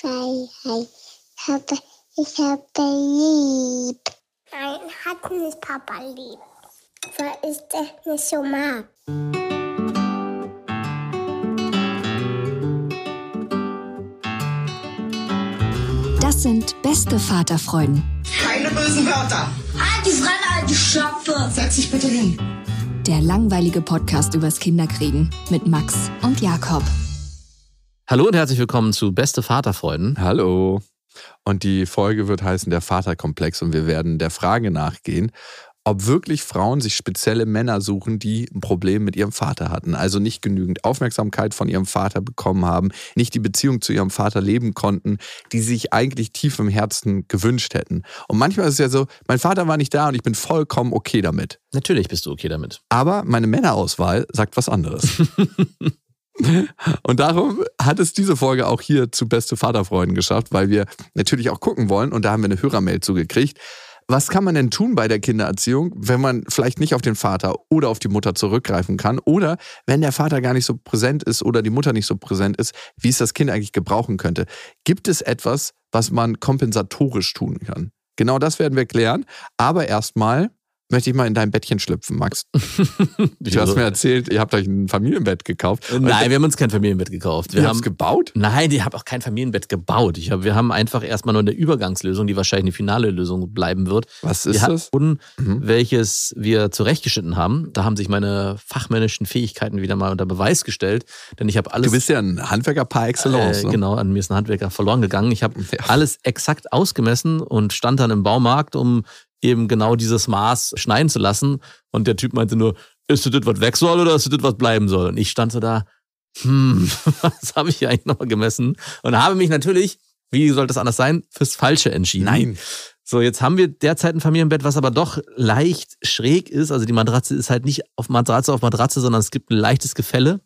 Freiheit. Ich habe, ich habe lieb. Nein, hat nicht Papa lieb. Weil ich das nicht so mag. Das sind beste Vaterfreuden. Keine bösen Wörter. Die Fremde, alte Schöpfe. Setz dich bitte hin. Der langweilige Podcast übers Kinderkriegen mit Max und Jakob. Hallo und herzlich willkommen zu Beste Vaterfreuden. Hallo. Und die Folge wird heißen Der Vaterkomplex und wir werden der Frage nachgehen, ob wirklich Frauen sich spezielle Männer suchen, die ein Problem mit ihrem Vater hatten. Also nicht genügend Aufmerksamkeit von ihrem Vater bekommen haben, nicht die Beziehung zu ihrem Vater leben konnten, die sie sich eigentlich tief im Herzen gewünscht hätten. Und manchmal ist es ja so, mein Vater war nicht da und ich bin vollkommen okay damit. Natürlich bist du okay damit. Aber meine Männerauswahl sagt was anderes. Und darum hat es diese Folge auch hier zu Beste Vaterfreunden geschafft, weil wir natürlich auch gucken wollen und da haben wir eine Hörermail zugekriegt. Was kann man denn tun bei der Kindererziehung, wenn man vielleicht nicht auf den Vater oder auf die Mutter zurückgreifen kann oder wenn der Vater gar nicht so präsent ist oder die Mutter nicht so präsent ist, wie es das Kind eigentlich gebrauchen könnte? Gibt es etwas, was man kompensatorisch tun kann? Genau das werden wir klären, aber erstmal möchte ich mal in dein Bettchen schlüpfen, Max. Du hast mir erzählt, ihr habt euch ein Familienbett gekauft. Nein, wir haben uns kein Familienbett gekauft. Wir haben habt's gebaut? Nein, ich habe auch kein Familienbett gebaut. Ich hab, wir haben einfach erstmal nur eine Übergangslösung, die wahrscheinlich eine finale Lösung bleiben wird. Was wir ist hatten, das? Boden, Mhm. welches wir zurechtgeschnitten haben. Da haben sich meine fachmännischen Fähigkeiten wieder mal unter Beweis gestellt, denn ich habe alles Du bist ja ein Handwerker par excellence. Äh, ne? Genau, an mir ist ein Handwerker verloren gegangen. Ich habe Ja. alles exakt ausgemessen und stand dann im Baumarkt, um eben genau dieses Maß schneiden zu lassen. Und der Typ meinte nur, ist das, das, was weg soll oder ist das, das, was bleiben soll? Und ich stand so da, hm, was habe ich hier eigentlich nochmal gemessen? Und habe mich natürlich, wie soll das anders sein, fürs Falsche entschieden. Nein. So, jetzt haben wir derzeit ein Familienbett, was aber doch leicht schräg ist. Also die Matratze ist halt nicht auf Matratze auf Matratze, sondern es gibt ein leichtes Gefälle.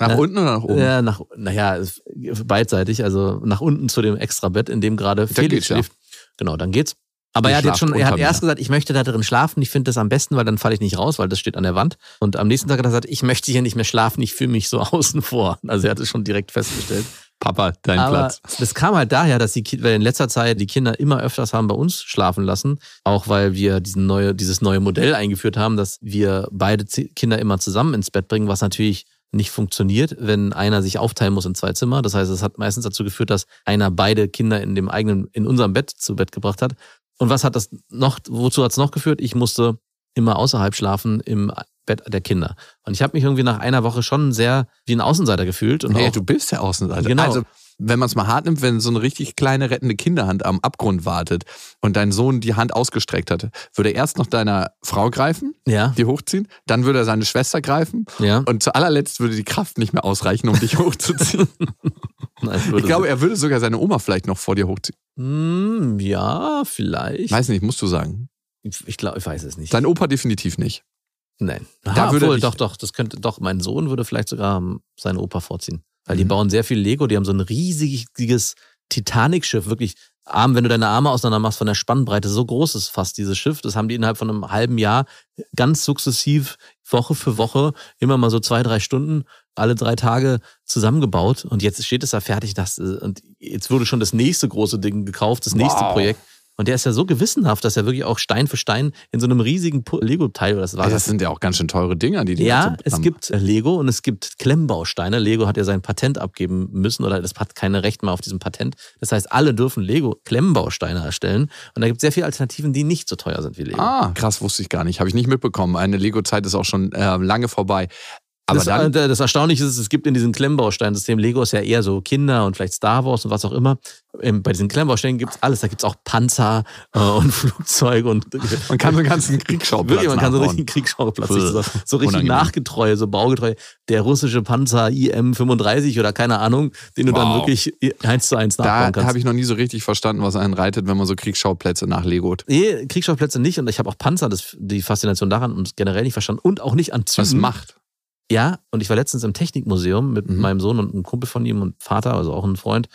Nach Äh, unten oder nach oben? Ja, nach, naja, beidseitig, also nach unten zu dem Extrabett, in dem gerade Felix schläft. Genau, dann geht's. Aber er hat jetzt schon, er hat erst gesagt, ich möchte da drin schlafen. Ich finde das am besten, weil dann falle ich nicht raus, weil das steht an der Wand. Und am nächsten Tag hat er gesagt, ich möchte hier nicht mehr schlafen, ich fühle mich so außen vor. Also er hat es schon direkt festgestellt. Papa, dein Aber Platz. das kam halt daher, dass die Ki- weil in letzter Zeit die Kinder immer öfters haben bei uns schlafen lassen, auch weil wir diesen neue, dieses neue Modell eingeführt haben, dass wir beide Kinder immer zusammen ins Bett bringen, was natürlich nicht funktioniert, wenn einer sich aufteilen muss in zwei Zimmer. Das heißt, es hat meistens dazu geführt, dass einer beide Kinder in dem eigenen, in unserem Bett zu Bett gebracht hat. Und was hat das noch, wozu hat es noch geführt? Ich musste immer außerhalb schlafen im Bett der Kinder. Und ich habe mich irgendwie nach einer Woche schon sehr wie ein Außenseiter gefühlt. Und Nee, auch, du bist der Außenseiter. Genau. Also, wenn man es mal hart nimmt, wenn so eine richtig kleine rettende Kinderhand am Abgrund wartet und dein Sohn die Hand ausgestreckt hatte, würde er erst noch deiner Frau greifen, ja, die hochziehen, dann würde er seine Schwester greifen ja. und zu allerletzt würde die Kraft nicht mehr ausreichen, um dich hochzuziehen. Nein, Ich glaube, er würde sogar seine Oma vielleicht noch vor dir hochziehen. Hm, ja, vielleicht. Weiß nicht, musst du sagen. Ich, ich glaube, ich weiß es nicht. Dein Opa definitiv nicht. Nein. Da Da würde würde dich- doch, doch, das könnte doch, mein Sohn würde vielleicht sogar ähm, seinen Opa vorziehen. Weil die Mhm. bauen sehr viel Lego, die haben so ein riesiges Titanic-Schiff, wirklich Arm, wenn du deine Arme auseinander machst von der Spannbreite, so groß ist fast dieses Schiff. Das haben die innerhalb von einem halben Jahr ganz sukzessiv, Woche für Woche, immer mal so zwei, drei Stunden, alle drei Tage zusammengebaut. Und jetzt steht es da fertig. Das, äh, und jetzt wurde schon das nächste große Ding gekauft, das nächste Wow. Projekt. Und der ist ja so gewissenhaft, dass er wirklich auch Stein für Stein in so einem riesigen Lego-Teil, oder das war Also das sind ja auch ganz schön teure Dinger, die die ja, es gibt äh, Lego und es gibt Klemmbausteine. Lego hat ja sein Patent abgeben müssen oder das hat keine Recht mehr auf diesem Patent. Das heißt, alle dürfen Lego Klemmbausteine erstellen. Und da gibt es sehr viele Alternativen, die nicht so teuer sind wie Lego. Ah, krass, wusste ich gar nicht. Habe ich nicht mitbekommen. Eine Lego-Zeit ist auch schon äh, lange vorbei. Aber das, dann, äh, das Erstaunliche ist, es gibt in diesem Klemmbausteinsystem, Lego ist ja eher so Kinder und vielleicht Star Wars und was auch immer. Ähm, Bei diesen Klemmbausteinen gibt es alles. Da gibt es auch Panzer äh, und Flugzeuge und man kann so einen ganzen Kriegsschauplatz Wirklich, man kann so nachbauen. richtig Kriegsschauplatz, so, so richtig unangenehm. nachgetreu, so baugetreu. Der russische Panzer IM-35 oder keine Ahnung, den du dann Wow. wirklich eins zu eins Da nachbauen kannst. habe ich noch nie so richtig verstanden, was einen reitet, wenn man so Kriegsschauplätze nachlegot. Nee, Kriegsschauplätze nicht und ich habe auch Panzer, das, die Faszination daran und generell nicht verstanden und auch nicht an Zügen. Was macht? Ja, und ich war letztens im Technikmuseum mit Mhm. meinem Sohn und einem Kumpel von ihm und Vater, also auch ein Freund.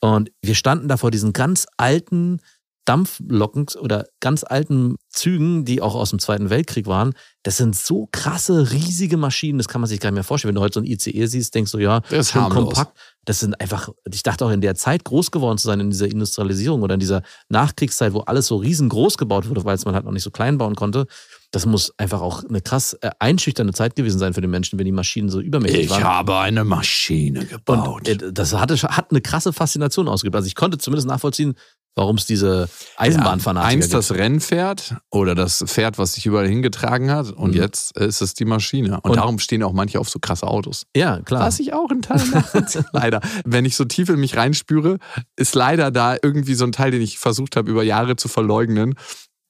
Und wir standen da vor diesen ganz alten Dampflocken oder ganz alten Zügen, die auch aus dem Zweiten Weltkrieg waren. Das sind so krasse, riesige Maschinen, das kann man sich gar nicht mehr vorstellen. Wenn du heute so ein ICE siehst, denkst du, ja, Der ist kompakt. das sind einfach, ich dachte auch in der Zeit groß geworden zu sein, in dieser Industrialisierung oder in dieser Nachkriegszeit, wo alles so riesengroß gebaut wurde, weil es man halt noch nicht so klein bauen konnte. Das muss einfach auch eine krass äh, einschüchternde Zeit gewesen sein für den Menschen, wenn die Maschinen so übermächtig Ich waren. habe eine Maschine gebaut. Und äh, das hatte, hat eine krasse Faszination ausgeübt. Also ich konnte zumindest nachvollziehen, warum es diese Eisenbahnfanatiker Eins gibt. das Rennpferd oder das Pferd, was sich überall hingetragen hat. Und Mhm. jetzt ist es die Maschine. Und, Und- darum stehen auch manche auf so krasse Autos. Ja, klar. Was ich auch in nachvollziehe. leider. Wenn ich so tief in mich reinspüre, ist leider da irgendwie so ein Teil, den ich versucht habe, über Jahre zu verleugnen,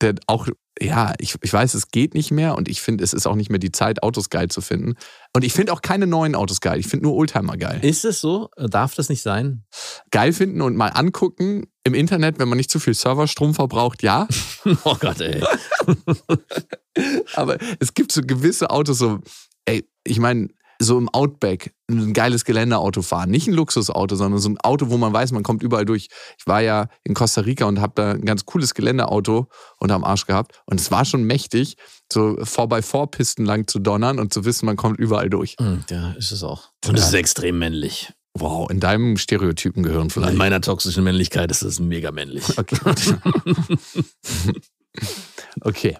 der auch, ja, ich, ich weiß, es geht nicht mehr und ich finde, es ist auch nicht mehr die Zeit, Autos geil zu finden. Und ich finde auch keine neuen Autos geil. Ich finde nur Oldtimer geil. Ist es so? Darf das nicht sein? Geil finden und mal angucken im Internet, wenn man nicht zu viel Serverstrom verbraucht, ja. Oh Gott, ey. Aber es gibt so gewisse Autos, so, ey, ich meine, so im Outback ein geiles Geländeauto fahren. Nicht ein Luxusauto, sondern so ein Auto, wo man weiß, man kommt überall durch. Ich war ja in Costa Rica und habe da ein ganz cooles Geländeauto unterm Arsch gehabt. Und es war schon mächtig, so 4x4-Pisten lang zu donnern und zu wissen, man kommt überall durch. Hm, Ja, ist es auch. Und es ist extrem männlich. Wow, in deinem Stereotypen gehören vielleicht. In meiner toxischen Männlichkeit ist es mega männlich. Okay. okay.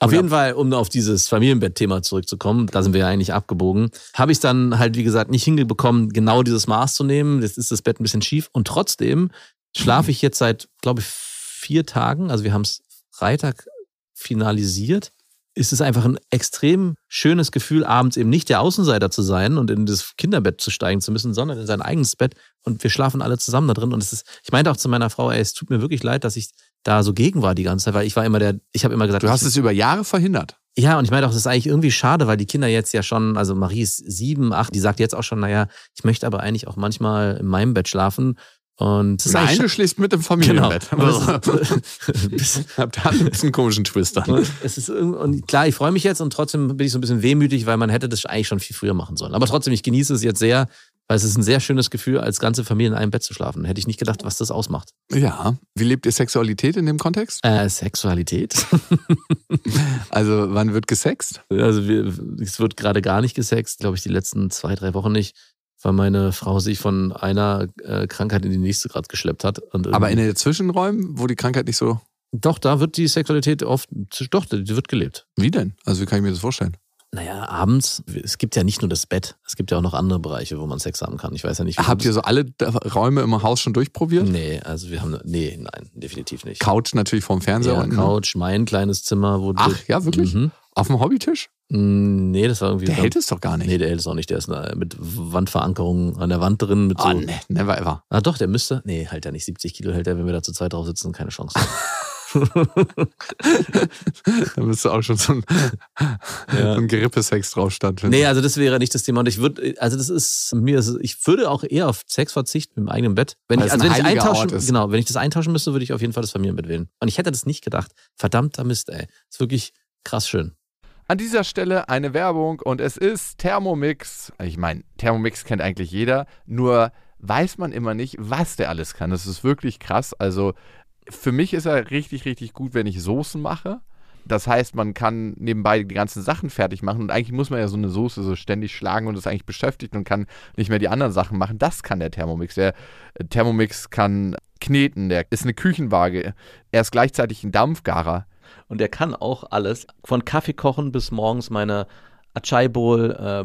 Auf Oder- jeden Fall, um auf dieses Familienbett-Thema zurückzukommen, da sind wir ja eigentlich abgebogen, habe ich dann halt, wie gesagt, nicht hingebekommen, genau dieses Maß zu nehmen. Jetzt ist das Bett ein bisschen schief und trotzdem schlafe ich jetzt seit, glaube ich, vier Tagen, also wir haben es Freitag finalisiert, ist es einfach ein extrem schönes Gefühl, abends eben nicht der Außenseiter zu sein und in das Kinderbett zu steigen zu müssen, sondern in sein eigenes Bett. Und wir schlafen alle zusammen da drin. Und es ist, ich meinte auch zu meiner Frau, ey, es tut mir wirklich leid, dass ich da so gegen war die ganze Zeit, weil ich war immer der, ich habe immer gesagt, Du hast ich, es über Jahre verhindert. ja, und ich meine auch, das ist eigentlich irgendwie schade, weil die Kinder jetzt ja schon, also Marie ist sieben, acht, die sagt jetzt auch schon, naja, ich möchte aber eigentlich auch manchmal in meinem Bett schlafen. Und Nein, du schläfst mit dem genau. Familienbett. Es ist- Habt ihr einen komischen Twist dann. es ist und klar, ich freue mich jetzt und trotzdem bin ich so ein bisschen wehmütig, weil man hätte das eigentlich schon viel früher machen sollen. Aber trotzdem, ich genieße es jetzt sehr, weil es ist ein sehr schönes Gefühl, als ganze Familie in einem Bett zu schlafen. Hätte ich nicht gedacht, was das ausmacht. Ja. Wie lebt ihr Sexualität in dem Kontext? Äh, Sexualität. Also, wann wird gesext? Also wir, es wird gerade gar nicht gesext, glaube ich, die letzten zwei, drei Wochen nicht, weil meine Frau sich von einer äh, Krankheit in die nächste gerade geschleppt hat. Aber in den Zwischenräumen, wo die Krankheit nicht so. doch, da wird die Sexualität oft, doch, die wird gelebt. Wie denn? Also, wie kann ich mir das vorstellen? Naja, abends, es gibt ja nicht nur das Bett, es gibt ja auch noch andere Bereiche, wo man Sex haben kann. Ich weiß ja nicht, wie Habt du ihr so alle Räume im Haus schon durchprobiert? Nee, also wir haben, nee, nein, definitiv nicht. Couch natürlich vorm Fernseher. ja. Couch, mein kleines Zimmer. Wo Ach, ja, wirklich? Mhm. Auf dem Hobbytisch? Mm, Nee, das war irgendwie. Der hält es doch gar nicht. Nee, der hält es auch nicht. Der ist mit Wandverankerung an der Wand drin. Mit so, Ah, nee, never ever. Ah, doch, der müsste. Nee, halt er nicht. 70 Kilo hält er, wenn wir da zu zweit drauf sitzen, keine Chance. Da müsste auch schon so ein, Ja. so ein Gerippesex drauf stattfinden. nee, also das wäre nicht das Thema. Und ich würde, also das ist mir, ist- ich würde auch eher auf Sex verzichten im eigenen Bett. Wenn Weil ich, also ein wenn ich eintauschen, genau, wenn ich das eintauschen müsste, würde ich auf jeden Fall das Familienbett wählen. Und ich hätte das nicht gedacht. Verdammter Mist, ey. Ist wirklich krass schön. An dieser Stelle eine Werbung und es ist Thermomix. Ich meine, Thermomix kennt eigentlich jeder, nur weiß man immer nicht, was der alles kann. Das ist wirklich krass. Also für mich ist er richtig, richtig gut, wenn ich Soßen mache. Das heißt, man kann nebenbei die ganzen Sachen fertig machen und eigentlich muss man ja so eine Soße so ständig schlagen und ist eigentlich beschäftigt und kann nicht mehr die anderen Sachen machen. Das kann der Thermomix. Der äh, Thermomix kann kneten, der ist eine Küchenwaage. Er ist gleichzeitig ein Dampfgarer. Und der kann auch alles, von Kaffee kochen bis morgens meine Achai Bowl, äh,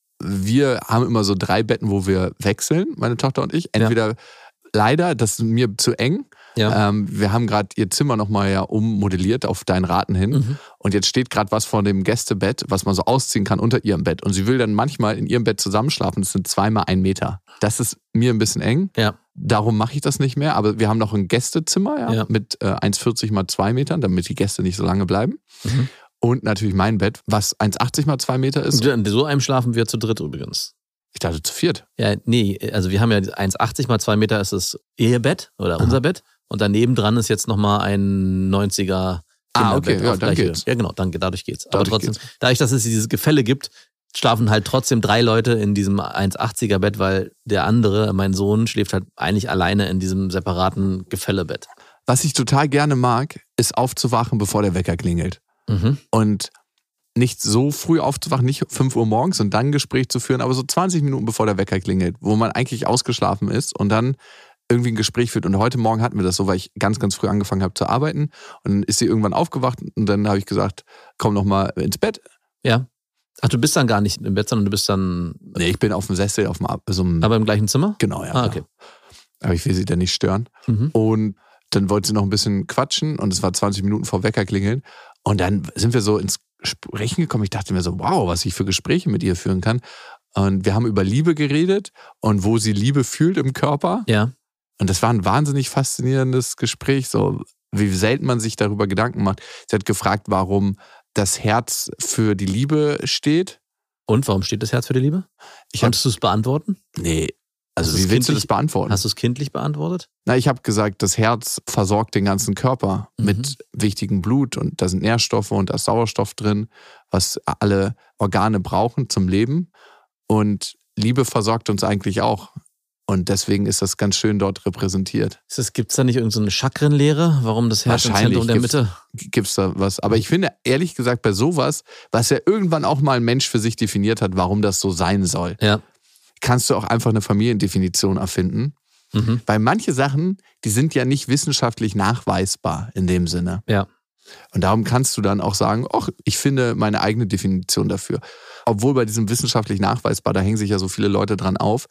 wir haben immer so drei Betten, wo wir wechseln, meine Tochter und ich. Entweder ja. leider, das ist mir zu eng. Ja. Ähm, wir haben gerade ihr Zimmer nochmal ja ummodelliert auf deinen Raten hin. Mhm. Und jetzt steht gerade was vor dem Gästebett, was man so ausziehen kann unter ihrem Bett. Und sie will dann manchmal in ihrem Bett zusammenschlafen. Das sind zweimal ein Meter. Das ist mir ein bisschen eng. Ja. Darum mache ich das nicht mehr. Aber wir haben noch ein Gästezimmer ja, mit äh, 1,40 mal 2 Metern, damit die Gäste nicht so lange bleiben. Mhm. Und natürlich mein Bett, was 1,80 mal 2 Meter ist. In so einem schlafen wir zu dritt übrigens. Ich dachte zu viert. Ja, nee, also wir haben ja 1,80 mal 2 Meter ist das Ehebett oder Aha. unser Bett. Und daneben dran ist jetzt nochmal ein 90er Ah, okay, ja, dann geht's. Ja, genau, dann, dadurch geht's. Dadurch Aber trotzdem, geht's. dadurch, dass es dieses Gefälle gibt, schlafen halt trotzdem drei Leute in diesem 1,80er Bett, weil der andere, mein Sohn, schläft halt eigentlich alleine in diesem separaten Gefällebett. Was ich total gerne mag, ist aufzuwachen, bevor der Wecker klingelt. Mhm. Und nicht so früh aufzuwachen, nicht 5 Uhr morgens und dann ein Gespräch zu führen, aber so 20 Minuten bevor der Wecker klingelt, wo man eigentlich ausgeschlafen ist und dann irgendwie ein Gespräch führt. Und heute Morgen hatten wir das so, weil ich ganz, ganz früh angefangen habe zu arbeiten. Und dann ist sie irgendwann aufgewacht und dann habe ich gesagt, komm noch mal ins Bett. Ja. Ach, du bist dann gar nicht im Bett, sondern du bist dann. Nee, ich bin auf dem Sessel, auf dem. So einem, aber im gleichen Zimmer? Genau, ja. Ah, okay. Aber ich will sie dann nicht stören. Mhm. Und dann wollte sie noch ein bisschen quatschen und es war 20 Minuten vor Wecker klingeln. Und dann sind wir so ins Sprechen gekommen. Ich dachte mir so, wow, was ich für Gespräche mit ihr führen kann. Und wir haben über Liebe geredet und wo sie Liebe fühlt im Körper. Ja. Und das war ein wahnsinnig faszinierendes Gespräch, so wie selten man sich darüber Gedanken macht. Sie hat gefragt, warum das Herz für die Liebe steht. Und warum steht das Herz für die Liebe? Ich Konntest du es beantworten? Nee. Also wie willst du das beantworten? Hast du es kindlich beantwortet? Na, ich habe gesagt, das Herz versorgt den ganzen Körper mhm. mit wichtigem Blut und da sind Nährstoffe und da ist Sauerstoff drin, was alle Organe brauchen zum Leben. Und Liebe versorgt uns eigentlich auch. Und deswegen ist das ganz schön dort repräsentiert. Gibt es da nicht irgendeine so Chakrenlehre, warum das Herz im Zentrum der Mitte? Gibt es da was. Aber ich finde, ehrlich gesagt, bei sowas, was ja irgendwann auch mal ein Mensch für sich definiert hat, warum das so sein soll, ja. Kannst du auch einfach eine Familiendefinition erfinden. Mhm. Weil manche Sachen, die sind ja nicht wissenschaftlich nachweisbar in dem Sinne. Ja. Und darum kannst du dann auch sagen, ach, ich finde meine eigene Definition dafür. Obwohl bei diesem wissenschaftlich nachweisbar, da hängen sich ja so viele Leute dran auf.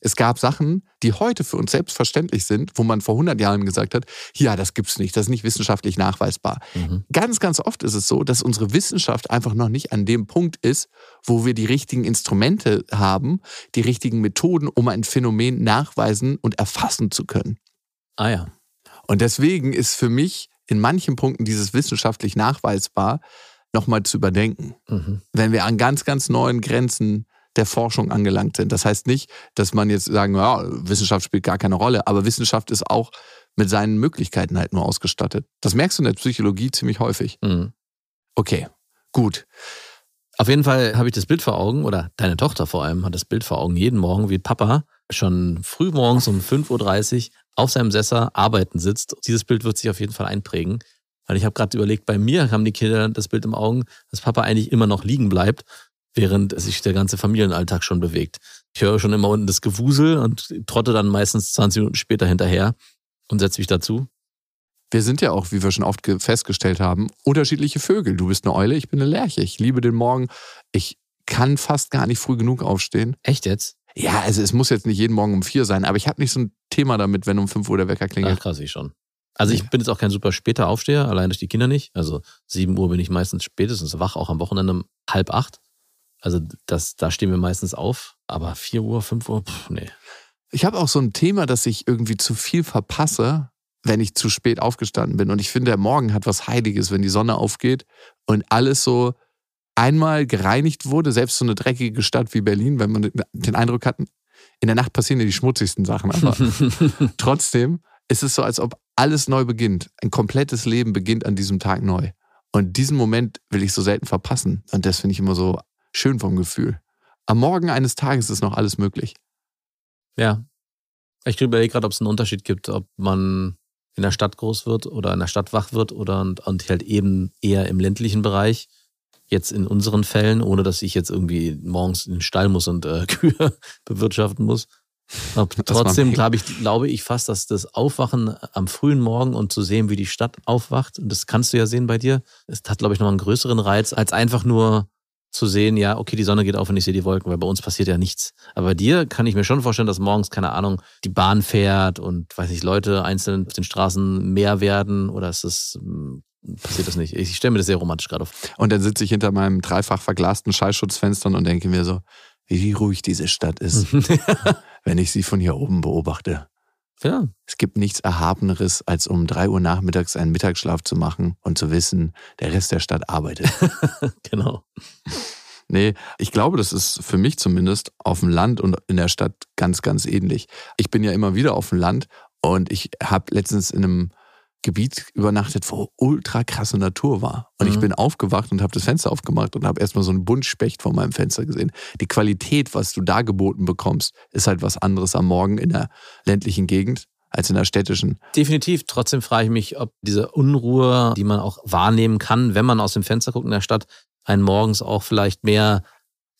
Es gab Sachen, die heute für uns selbstverständlich sind, wo man vor 100 Jahren gesagt hat, ja, das gibt's nicht, das ist nicht wissenschaftlich nachweisbar. Mhm. Ganz, ganz oft ist es so, dass unsere Wissenschaft einfach noch nicht an dem Punkt ist, wo wir die richtigen Instrumente haben, die richtigen Methoden, um ein Phänomen nachweisen und erfassen zu können. Ah ja. Und deswegen ist für mich in manchen Punkten dieses wissenschaftlich nachweisbar nochmal zu überdenken. Mhm. Wenn wir an ganz, ganz neuen Grenzen der Forschung angelangt sind. Das heißt nicht, dass man jetzt sagen, ja, Wissenschaft spielt gar keine Rolle, aber Wissenschaft ist auch mit seinen Möglichkeiten halt nur ausgestattet. Das merkst du in der Psychologie ziemlich häufig. Mhm. Okay, gut. Auf jeden Fall habe ich das Bild vor Augen, oder deine Tochter vor allem hat das Bild vor Augen, jeden Morgen, wie Papa schon früh morgens um 5.30 Uhr auf seinem Sessor arbeiten sitzt. Dieses Bild wird sich auf jeden Fall einprägen. Weil ich habe gerade überlegt, bei mir haben die Kinder das Bild im Augen, dass Papa eigentlich immer noch liegen bleibt während sich der ganze Familienalltag schon bewegt. Ich höre schon immer unten das Gewusel und trotte dann meistens 20 Minuten später hinterher und setze mich dazu. Wir sind ja auch, wie wir schon oft festgestellt haben, unterschiedliche Vögel. Du bist eine Eule, ich bin eine Lerche. Ich liebe den Morgen. Ich kann fast gar nicht früh genug aufstehen. Echt jetzt? Ja, also es muss jetzt nicht jeden Morgen um vier sein, aber ich habe nicht so ein Thema damit, wenn um fünf Uhr der Wecker klingelt. Ach, krass, ich schon. Also ich bin jetzt auch kein super später Aufsteher, allein durch die Kinder nicht. Also sieben Uhr bin ich meistens spätestens wach, auch am Wochenende um halb acht. Also das, da stehen wir meistens auf, aber 4 Uhr, 5 Uhr, pff, nee. Ich habe auch so ein Thema, dass ich irgendwie zu viel verpasse, wenn ich zu spät aufgestanden bin. Und ich finde, der Morgen hat was Heiliges, wenn die Sonne aufgeht und alles so einmal gereinigt wurde, selbst so eine dreckige Stadt wie Berlin, wenn man den Eindruck hat, in der Nacht passieren ja die schmutzigsten Sachen. Aber trotzdem ist es so, als ob alles neu beginnt. Ein komplettes Leben beginnt an diesem Tag neu. Und diesen Moment will ich so selten verpassen. Und das finde ich immer so schön vom Gefühl. Am Morgen eines Tages ist noch alles möglich. Ja. Ich überlege gerade, ob es einen Unterschied gibt, ob man in der Stadt groß wird oder in der Stadt wach wird oder und, und halt eben eher im ländlichen Bereich. Jetzt in unseren Fällen, ohne dass ich jetzt irgendwie morgens in den Stall muss und äh, Kühe bewirtschaften muss. Aber trotzdem glaube ich, glaube ich fast, dass das Aufwachen am frühen Morgen und zu sehen, wie die Stadt aufwacht, und das kannst du ja sehen bei dir, es hat, glaube ich, noch einen größeren Reiz, als einfach nur zu sehen, ja, okay, die Sonne geht auf und ich sehe die Wolken, weil bei uns passiert ja nichts. Aber bei dir kann ich mir schon vorstellen, dass morgens, keine Ahnung, die Bahn fährt und, weiß nicht, Leute einzeln auf den Straßen mehr werden oder ist das, hm, passiert das nicht? Ich stelle mir das sehr romantisch gerade vor. Und dann sitze ich hinter meinem dreifach verglasten Schallschutzfenstern und denke mir so, wie ruhig diese Stadt ist, wenn ich sie von hier oben beobachte. Ja. Es gibt nichts Erhabeneres, als um drei Uhr nachmittags einen Mittagsschlaf zu machen und zu wissen, der Rest der Stadt arbeitet. genau. Nee, ich glaube, das ist für mich zumindest auf dem Land und in der Stadt ganz, ganz ähnlich. Ich bin ja immer wieder auf dem Land und ich habe letztens in einem Gebiet übernachtet, wo ultra krasse Natur war. Und mhm. ich bin aufgewacht und habe das Fenster aufgemacht und habe erstmal so einen Buntspecht vor meinem Fenster gesehen. Die Qualität, was du da geboten bekommst, ist halt was anderes am Morgen in der ländlichen Gegend als in der städtischen. Definitiv. Trotzdem frage ich mich, ob diese Unruhe, die man auch wahrnehmen kann, wenn man aus dem Fenster guckt in der Stadt, einen morgens auch vielleicht mehr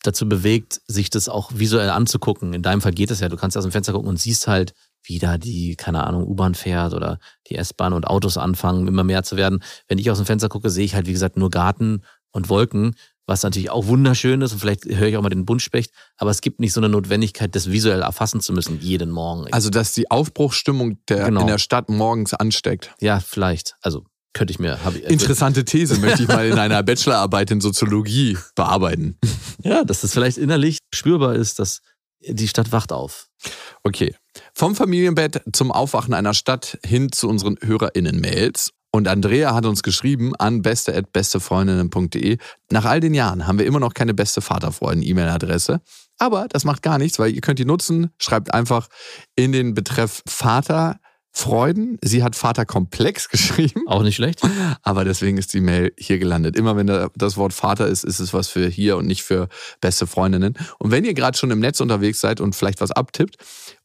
dazu bewegt, sich das auch visuell anzugucken. In deinem Fall geht es ja. Du kannst aus dem Fenster gucken und siehst halt, wie da die, keine Ahnung, U-Bahn fährt oder die S-Bahn und Autos anfangen, immer mehr zu werden. Wenn ich aus dem Fenster gucke, sehe ich halt, wie gesagt, nur Garten und Wolken, was natürlich auch wunderschön ist und vielleicht höre ich auch mal den Buntspecht, aber es gibt nicht so eine Notwendigkeit, das visuell erfassen zu müssen, jeden Morgen. Also, dass die Aufbruchsstimmung der, genau. in der Stadt morgens ansteckt. Ja, vielleicht. Also, könnte ich mir. Ich, Interessante These, möchte ich mal in einer Bachelorarbeit in Soziologie bearbeiten. Ja, dass das vielleicht innerlich spürbar ist, dass die Stadt wacht auf. Okay. Vom Familienbett zum Aufwachen einer Stadt hin zu unseren HörerInnen-Mails. Und Andrea hat uns geschrieben an beste.bestefreundinnen.de. Nach all den Jahren haben wir immer noch keine beste Vaterfreuden-E-Mail-Adresse. Aber das macht gar nichts, weil ihr könnt die nutzen. Schreibt einfach in den Betreff Vater Freuden. Sie hat Vaterkomplex geschrieben. Auch nicht schlecht. Aber deswegen ist die Mail hier gelandet. Immer wenn da das Wort Vater ist, ist es was für hier und nicht für beste Freundinnen. Und wenn ihr gerade schon im Netz unterwegs seid und vielleicht was abtippt,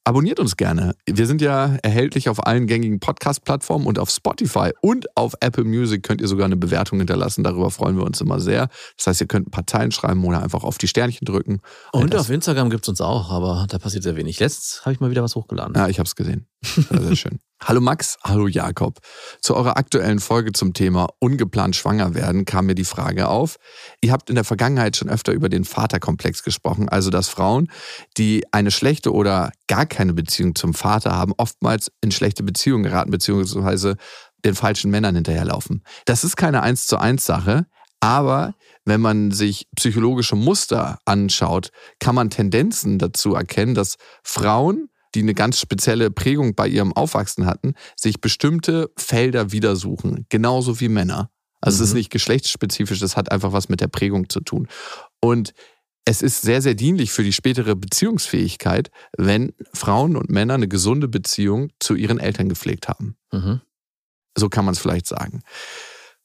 Abonniert uns gerne. Wir sind ja erhältlich auf allen gängigen Podcast-Plattformen und auf Spotify und auf Apple Music könnt ihr sogar eine Bewertung hinterlassen. Darüber freuen wir uns immer sehr. Das heißt, ihr könnt Zeilen schreiben oder einfach auf die Sternchen drücken. Und auf Instagram gibt es uns auch, aber da passiert sehr wenig. Letztens habe ich mal wieder was hochgeladen. Ja, ich habe es gesehen. Sehr schön. Hallo Max, hallo Jakob. Zu eurer aktuellen Folge zum Thema ungeplant schwanger werden kam mir die Frage auf. Ihr habt in der Vergangenheit schon öfter über den Vaterkomplex gesprochen, also dass Frauen, die eine schlechte oder gar keine Beziehung zum Vater haben, oftmals in schlechte Beziehungen geraten, beziehungsweise den falschen Männern hinterherlaufen. Das ist keine eins zu eins Sache, aber wenn man sich psychologische Muster anschaut, kann man Tendenzen dazu erkennen, dass Frauen die eine ganz spezielle Prägung bei ihrem Aufwachsen hatten, sich bestimmte Felder wieder suchen, genauso wie Männer. Also mhm. es ist mhm. nicht geschlechtsspezifisch, das hat einfach was mit der Prägung zu tun. Und es ist sehr, sehr dienlich für die spätere Beziehungsfähigkeit, wenn Frauen und Männer eine gesunde Beziehung zu ihren Eltern gepflegt haben. Mhm. So kann man es vielleicht sagen.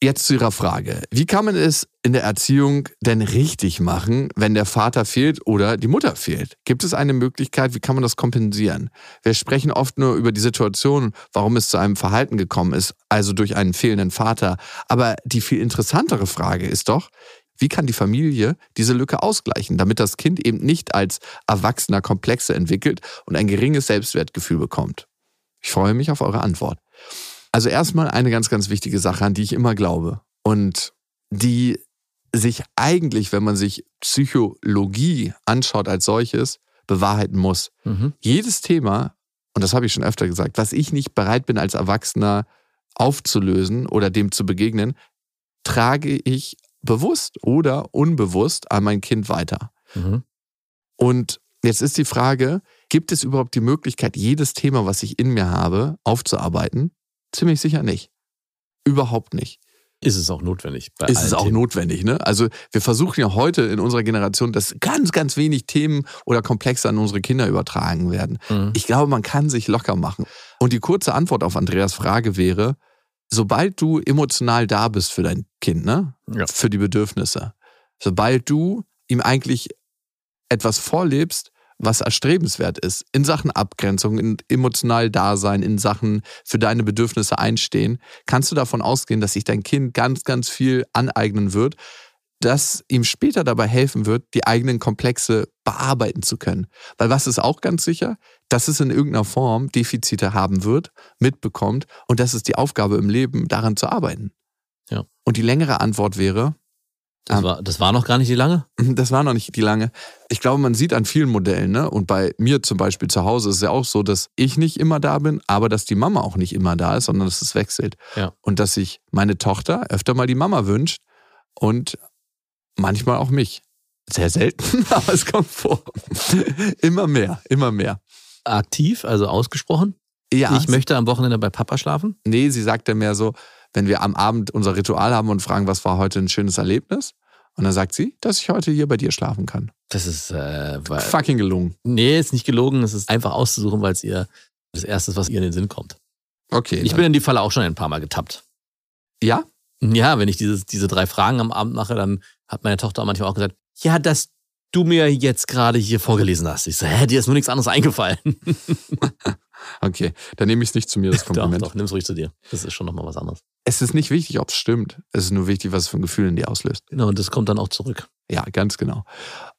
Jetzt zu Ihrer Frage. Wie kann man es in der Erziehung denn richtig machen, wenn der Vater fehlt oder die Mutter fehlt? Gibt es eine Möglichkeit, wie kann man das kompensieren? Wir sprechen oft nur über die Situation, warum es zu einem Verhalten gekommen ist, also durch einen fehlenden Vater. Aber die viel interessantere Frage ist doch, wie kann die Familie diese Lücke ausgleichen, damit das Kind eben nicht als Erwachsener Komplexe entwickelt und ein geringes Selbstwertgefühl bekommt? Ich freue mich auf eure Antwort. Also erstmal eine ganz, ganz wichtige Sache, an die ich immer glaube und die sich eigentlich, wenn man sich Psychologie anschaut als solches, bewahrheiten muss. Mhm. Jedes Thema, und das habe ich schon öfter gesagt, was ich nicht bereit bin als Erwachsener aufzulösen oder dem zu begegnen, trage ich bewusst oder unbewusst an mein Kind weiter. Mhm. Und jetzt ist die Frage, gibt es überhaupt die Möglichkeit, jedes Thema, was ich in mir habe, aufzuarbeiten? Ziemlich sicher nicht. Überhaupt nicht. Ist es auch notwendig? ist es auch Themen. notwendig, ne? Also wir versuchen ja heute in unserer Generation, dass ganz, ganz wenig Themen oder Komplexe an unsere Kinder übertragen werden. Mhm. Ich glaube, man kann sich locker machen. Und die kurze Antwort auf Andreas Frage wäre, sobald du emotional da bist für dein Kind, ne? Ja. Für die Bedürfnisse, sobald du ihm eigentlich etwas vorlebst, was erstrebenswert ist, in Sachen Abgrenzung, in emotional Dasein, in Sachen für deine Bedürfnisse einstehen, kannst du davon ausgehen, dass sich dein Kind ganz, ganz viel aneignen wird, das ihm später dabei helfen wird, die eigenen Komplexe bearbeiten zu können. Weil was ist auch ganz sicher? Dass es in irgendeiner Form Defizite haben wird, mitbekommt und das ist die Aufgabe im Leben, daran zu arbeiten. Ja. Und die längere Antwort wäre, Das, Ähm. war, das war noch gar nicht die lange? das war noch nicht die lange. Ich glaube, man sieht an vielen Modellen, ne? Und bei mir zum Beispiel zu Hause ist es ja auch so, dass ich nicht immer da bin, aber dass die Mama auch nicht immer da ist, sondern dass es wechselt. Ja. Und dass sich meine Tochter öfter mal die Mama wünscht und manchmal auch mich. Sehr selten, aber es kommt vor. immer mehr, immer mehr. Aktiv, also ausgesprochen. Ja, Ich möchte am Wochenende bei Papa schlafen. nee, sie sagt dann mehr so, wenn wir am Abend unser Ritual haben und fragen, was war heute ein schönes Erlebnis? Und dann sagt sie, dass ich heute hier bei dir schlafen kann. Das ist, äh, Fucking gelungen. nee, ist nicht gelogen. Es ist einfach auszusuchen, weil es ihr das Erste ist, was ihr in den Sinn kommt. Okay. Ich dann- bin in die Falle auch schon ein paar Mal getappt. ja? Ja, wenn ich dieses, diese drei Fragen am Abend mache, dann hat meine Tochter manchmal auch gesagt, ja, dass du mir jetzt gerade hier vorgelesen hast. Ich so, hä, dir ist nur nichts anderes eingefallen. Okay, dann nehme ich es nicht zu mir, das doch, Kompliment. doch, nimm's ruhig zu dir. Das ist schon nochmal was anderes. Es ist nicht wichtig, ob es stimmt. Es ist nur wichtig, was es für ein Gefühl in dir auslöst. Genau, und das kommt dann auch zurück. Ja, ganz genau.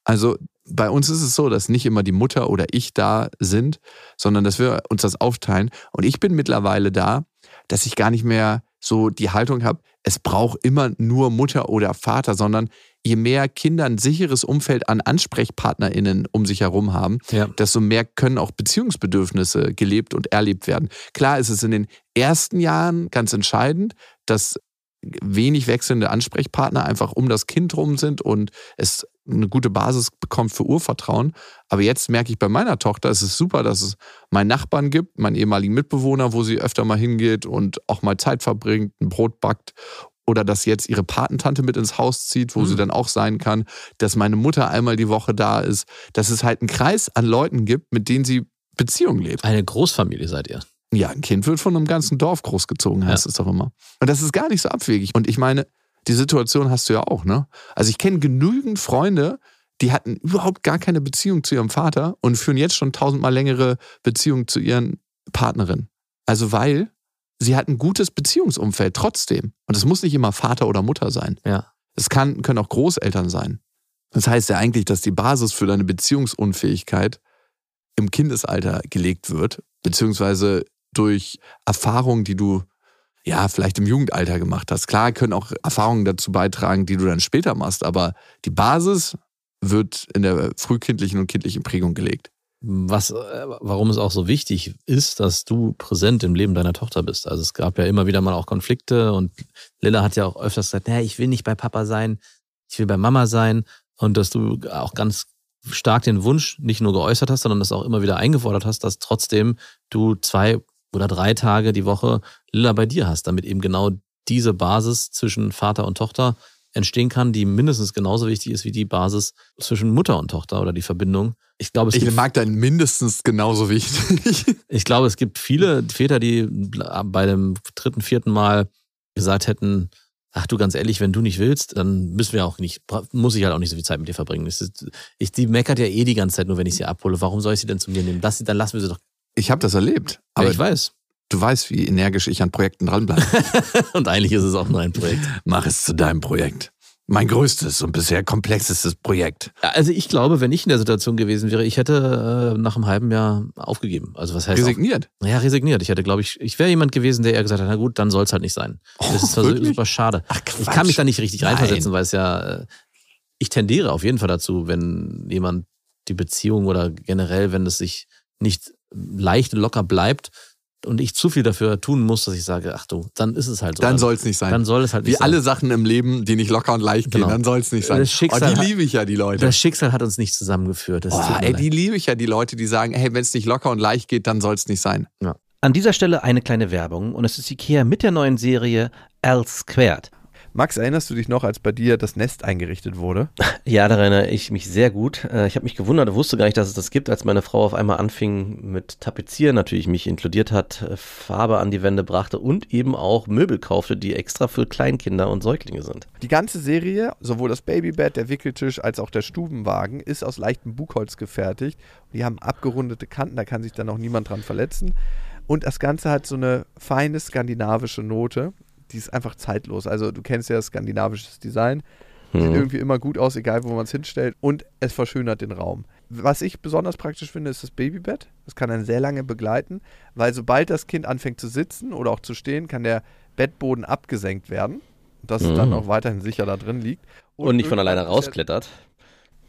Also bei uns ist es so, dass nicht immer die Mutter oder ich da sind, sondern dass wir uns das aufteilen. Und ich bin mittlerweile da, dass ich gar nicht mehr so die Haltung habe, es braucht immer nur Mutter oder Vater, sondern je mehr Kinder ein sicheres Umfeld an AnsprechpartnerInnen um sich herum haben, Ja. desto mehr können auch Beziehungsbedürfnisse gelebt und erlebt werden. Klar ist es in den ersten Jahren ganz entscheidend, dass wenig wechselnde Ansprechpartner einfach um das Kind rum sind und es eine gute Basis bekommt für Urvertrauen. Aber jetzt merke ich bei meiner Tochter, es ist super, dass es meinen Nachbarn gibt, meinen ehemaligen Mitbewohner, wo sie öfter mal hingeht und auch mal Zeit verbringt, ein Brot backt. Oder dass jetzt ihre Patentante mit ins Haus zieht, wo Mhm. sie dann auch sein kann, dass meine Mutter einmal die Woche da ist, dass es halt einen Kreis an Leuten gibt, mit denen sie Beziehung lebt. Eine Großfamilie seid ihr. Ja, ein Kind wird von einem ganzen Dorf großgezogen, heißt es doch immer. Und das ist gar nicht so abwegig. Und ich meine, die Situation hast du ja auch, ne? Also ich kenne genügend Freunde, die hatten überhaupt gar keine Beziehung zu ihrem Vater und führen jetzt schon tausendmal längere Beziehungen zu ihren Partnerinnen. Also weil sie hatten ein gutes Beziehungsumfeld trotzdem. Und es muss nicht immer Vater oder Mutter sein. Ja. Es kann, können auch Großeltern sein. Das heißt ja eigentlich, dass die Basis für deine Beziehungsunfähigkeit im Kindesalter gelegt wird, beziehungsweise durch Erfahrungen, die du ja vielleicht im Jugendalter gemacht hast. Klar können auch Erfahrungen dazu beitragen, die du dann später machst, aber die Basis wird in der frühkindlichen und kindlichen Prägung gelegt. Was, äh, warum es auch so wichtig ist, dass du präsent im Leben deiner Tochter bist. Also es gab ja immer wieder mal auch Konflikte und Lilla hat ja auch öfters gesagt, naja, ich will nicht bei Papa sein, ich will bei Mama sein und dass du auch ganz stark den Wunsch nicht nur geäußert hast, sondern das auch immer wieder eingefordert hast, dass trotzdem du zwei oder drei Tage die Woche Lilla bei dir hast, damit eben genau diese Basis zwischen Vater und Tochter entstehen kann, die mindestens genauso wichtig ist wie die Basis zwischen Mutter und Tochter oder die Verbindung. Ich glaube, es Ich gibt mag dein mindestens genauso wichtig. ich glaube, es gibt viele Väter, die bei dem dritten, vierten Mal gesagt hätten, ach du, ganz ehrlich, wenn du nicht willst, dann müssen wir auch nicht, muss ich halt auch nicht so viel Zeit mit dir verbringen. Ist, ich, die meckert ja eh die ganze Zeit nur, wenn ich sie abhole. Warum soll ich sie denn zu mir nehmen? Lass sie, dann lassen wir sie doch. Ich habe das erlebt, Aber aber ich weiß. Du weißt, wie energisch ich an Projekten dranbleibe. Und eigentlich ist es auch nur ein Projekt. Mach es zu deinem Projekt. Mein größtes und bisher komplexestes Projekt. Also ich glaube, wenn ich in der Situation gewesen wäre, ich hätte äh, nach einem halben Jahr aufgegeben. Also was heißt Resigniert. Auf, ja, resigniert. Ich hätte, glaube ich, ich wäre jemand gewesen, der eher gesagt hat, na gut, dann soll es halt nicht sein. Das ist wirklich? super schade. Ach, Ich kann mich da nicht richtig Nein. reinversetzen, weil es ja, äh, ich tendiere auf jeden Fall dazu, wenn jemand die Beziehung oder generell, wenn es sich nicht leicht locker bleibt und ich zu viel dafür tun muss, dass ich sage, ach du, dann ist es halt so. Dann soll es nicht sein. dann soll es halt nicht Wie sein. alle Sachen im Leben, die nicht locker und leicht gehen, Genau. dann soll es nicht sein. Das Schicksal oh, die hat- liebe ich ja, die Leute. Das Schicksal hat uns nicht zusammengeführt. Das Oh, ey, die liebe ich ja, die Leute, die sagen, hey, wenn es nicht locker und leicht geht, dann soll es nicht sein. An dieser Stelle eine kleine Werbung und es ist Ikea mit der neuen Serie L Squared. Max, erinnerst du dich noch, als bei dir das Nest eingerichtet wurde? Ja, da erinnere ich mich sehr gut. Äh, ich habe mich gewundert, wusste gar nicht, dass es das gibt, als meine Frau auf einmal anfing mit Tapezieren, natürlich mich inkludiert hat, äh, Farbe an die Wände brachte und eben auch Möbel kaufte, die extra für Kleinkinder und Säuglinge sind. Die ganze Serie, sowohl das Babybett, der Wickeltisch als auch der Stubenwagen, ist aus leichtem Buchholz gefertigt. Die haben abgerundete Kanten, da kann sich dann auch niemand dran verletzen. Und das Ganze hat so eine feine skandinavische Note die ist einfach zeitlos. Also du kennst ja das skandinavische Design. Sieht Mhm. irgendwie immer gut aus, egal wo man es hinstellt. Und es verschönert den Raum. Was ich besonders praktisch finde, ist das Babybett. Das kann einen sehr lange begleiten, weil sobald das Kind anfängt zu sitzen oder auch zu stehen, kann der Bettboden abgesenkt werden. Dass es dann Mhm. auch weiterhin sicher da drin liegt. Und nicht von alleine rausklettert.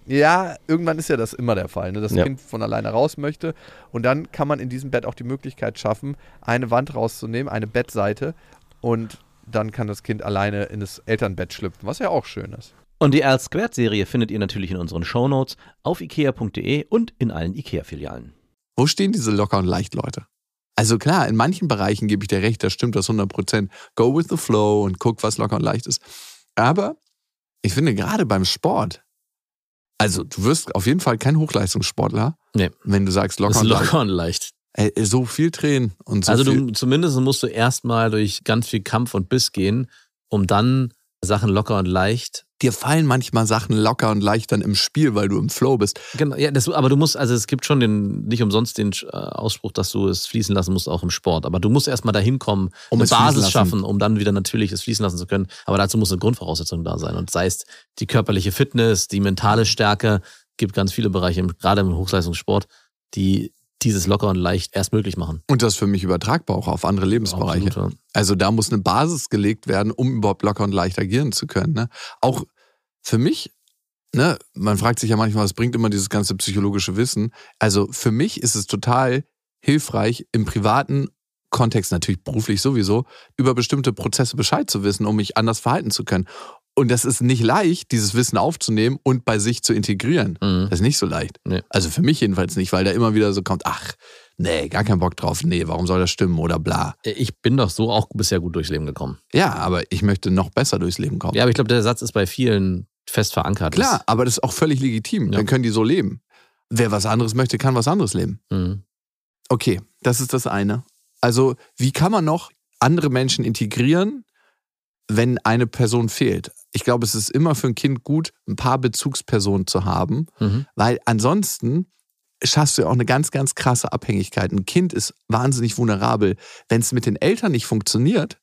ja, irgendwann ist ja das immer der Fall, ne? dass das Ja. Kind von alleine raus möchte. Und dann kann man in diesem Bett auch die Möglichkeit schaffen, eine Wand rauszunehmen, eine Bettseite. Und dann kann das Kind alleine in das Elternbett schlüpfen, was ja auch schön ist. Und die L-Squared-Serie findet ihr natürlich in unseren Shownotes auf ikea.de und in allen Ikea-Filialen. Wo stehen diese locker und leicht Leute? Also klar, in manchen Bereichen gebe ich dir recht, da stimmt das 100%. Go with the flow und guck, was locker und leicht ist. Aber ich finde gerade beim Sport, also du wirst auf jeden Fall kein Hochleistungssportler, Nee. wenn du sagst locker Das ist und leicht. locker und leicht. Ey, so viel drehen und so also du zumindest musst du erstmal durch ganz viel Kampf und Biss gehen, um dann Sachen locker und leicht. dir fallen manchmal Sachen locker und leicht dann im Spiel, weil du im Flow bist. Genau, ja, das, aber du musst, also es gibt schon den, nicht umsonst den äh, Ausspruch, dass du es fließen lassen musst, auch im Sport. Aber du musst erstmal dahin kommen, Um eine Basis schaffen, um dann wieder natürlich es fließen lassen zu können. Aber dazu muss eine Grundvoraussetzung da sein. Und sei es die körperliche Fitness, die mentale Stärke, gibt ganz viele Bereiche, gerade im Hochleistungssport, die dieses locker und leicht erst möglich machen. Und das für mich übertragbar auch auf andere Lebensbereiche. Absolut, ja. Also da muss eine Basis gelegt werden, um überhaupt locker und leicht agieren zu können. Ne? Auch für mich, ne, man fragt sich ja manchmal, was bringt immer dieses ganze psychologische Wissen. Also für mich ist es total hilfreich, im privaten Kontext, natürlich beruflich sowieso, über bestimmte Prozesse Bescheid zu wissen, um mich anders verhalten zu können. Und das ist nicht leicht, dieses Wissen aufzunehmen und bei sich zu integrieren. Mhm. Das ist nicht so leicht. Nee. Also für mich jedenfalls nicht, weil da immer wieder so kommt, ach, nee, gar keinen Bock drauf, nee, warum soll das stimmen oder bla. Ich bin doch so auch bisher gut durchs Leben gekommen. Ja, aber ich möchte noch besser durchs Leben kommen. Ja, aber ich glaube, der Satz ist bei vielen fest verankert. Klar, aber das ist auch völlig legitim. Ja. Dann können die so leben. Wer was anderes möchte, kann was anderes leben. Mhm. Okay, das ist das eine. Also, wie kann man noch andere Menschen integrieren, wenn eine Person fehlt? Ich glaube, es ist immer für ein Kind gut, ein paar Bezugspersonen zu haben, Mhm. weil ansonsten schaffst du ja auch eine ganz, ganz krasse Abhängigkeit. Ein Kind ist wahnsinnig vulnerabel. Wenn es mit den Eltern nicht funktioniert,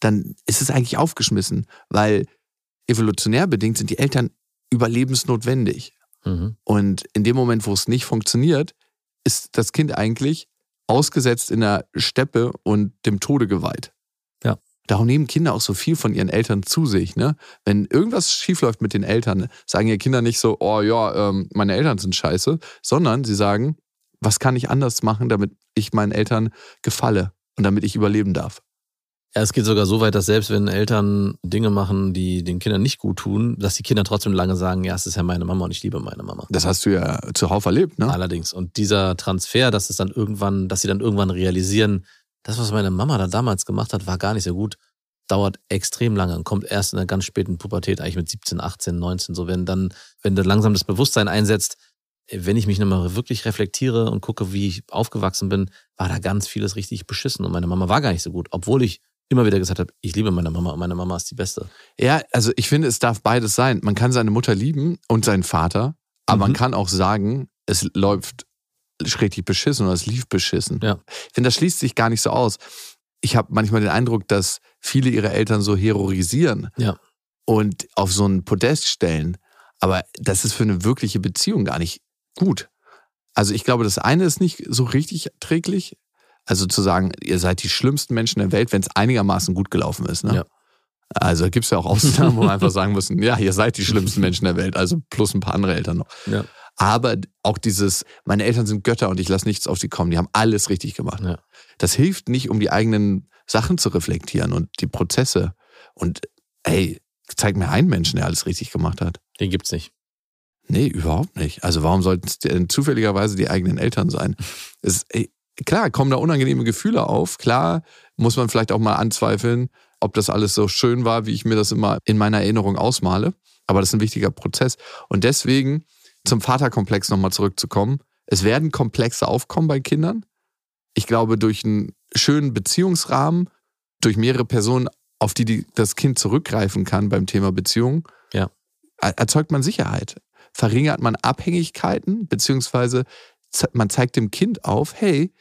dann ist es eigentlich aufgeschmissen, weil evolutionär bedingt sind die Eltern überlebensnotwendig. Mhm. Und in dem Moment, wo es nicht funktioniert, ist das Kind eigentlich ausgesetzt in der Steppe und dem Tode geweiht. Darum nehmen Kinder auch so viel von ihren Eltern zu sich. Ne? Wenn irgendwas schiefläuft mit den Eltern, sagen ja Kinder nicht so, oh ja, ähm, meine Eltern sind scheiße, sondern sie sagen, was kann ich anders machen, damit ich meinen Eltern gefalle und damit ich überleben darf. Ja, es geht sogar so weit, dass selbst wenn Eltern Dinge machen, die den Kindern nicht gut tun, dass die Kinder trotzdem lange sagen, ja, es ist ja meine Mama und ich liebe meine Mama. Das hast du ja zuhauf erlebt, ne? Allerdings. Und dieser Transfer, dass es dann irgendwann, dass sie dann irgendwann realisieren, das, was meine Mama da damals gemacht hat, war gar nicht so gut, dauert extrem lange und kommt erst in einer ganz späten Pubertät, eigentlich mit 17, 18, 19, so wenn dann, wenn dann langsam das Bewusstsein einsetzt, wenn ich mich nochmal wirklich reflektiere und gucke, wie ich aufgewachsen bin, war da ganz vieles richtig beschissen und meine Mama war gar nicht so gut, obwohl ich immer wieder gesagt habe, ich liebe meine Mama und meine Mama ist die Beste. Ja, also ich finde, es darf beides sein. Man kann seine Mutter lieben und seinen Vater, aber man Mhm. kann auch sagen, es läuft richtig beschissen oder es lief beschissen. Ja. Ich finde, das schließt sich gar nicht so aus. Ich habe manchmal den Eindruck, dass viele ihre Eltern so heroisieren Ja. und auf so ein Podest stellen. Aber das ist für eine wirkliche Beziehung gar nicht gut. Also ich glaube, das eine ist nicht so richtig träglich. Also zu sagen, ihr seid die schlimmsten Menschen der Welt, wenn es einigermaßen gut gelaufen ist. Ne? Ja. Also gibt es ja auch Ausnahmen, wo wir einfach sagen müssen, ja, ihr seid die schlimmsten Menschen der Welt, also plus ein paar andere Eltern noch. Ja. Aber auch dieses, meine Eltern sind Götter und ich lasse nichts auf sie kommen, die haben alles richtig gemacht. Ja. Das hilft nicht, um die eigenen Sachen zu reflektieren und die Prozesse. Und ey, zeig mir einen Menschen, der alles richtig gemacht hat. Den gibt's nicht. Nee, überhaupt nicht. Also warum sollten es denn zufälligerweise die eigenen Eltern sein? Es, ey, klar, kommen da unangenehme Gefühle auf. Klar muss man vielleicht auch mal anzweifeln, ob das alles so schön war, wie ich mir das immer in meiner Erinnerung ausmale. Aber das ist ein wichtiger Prozess. Und deswegen zum Vaterkomplex nochmal zurückzukommen. Es werden Komplexe aufkommen bei Kindern. Ich glaube, durch einen schönen Beziehungsrahmen, durch mehrere Personen, auf die, die das Kind zurückgreifen kann beim Thema Beziehung, Ja. er- erzeugt man Sicherheit. Verringert man Abhängigkeiten, beziehungsweise man zeigt dem Kind auf, hey,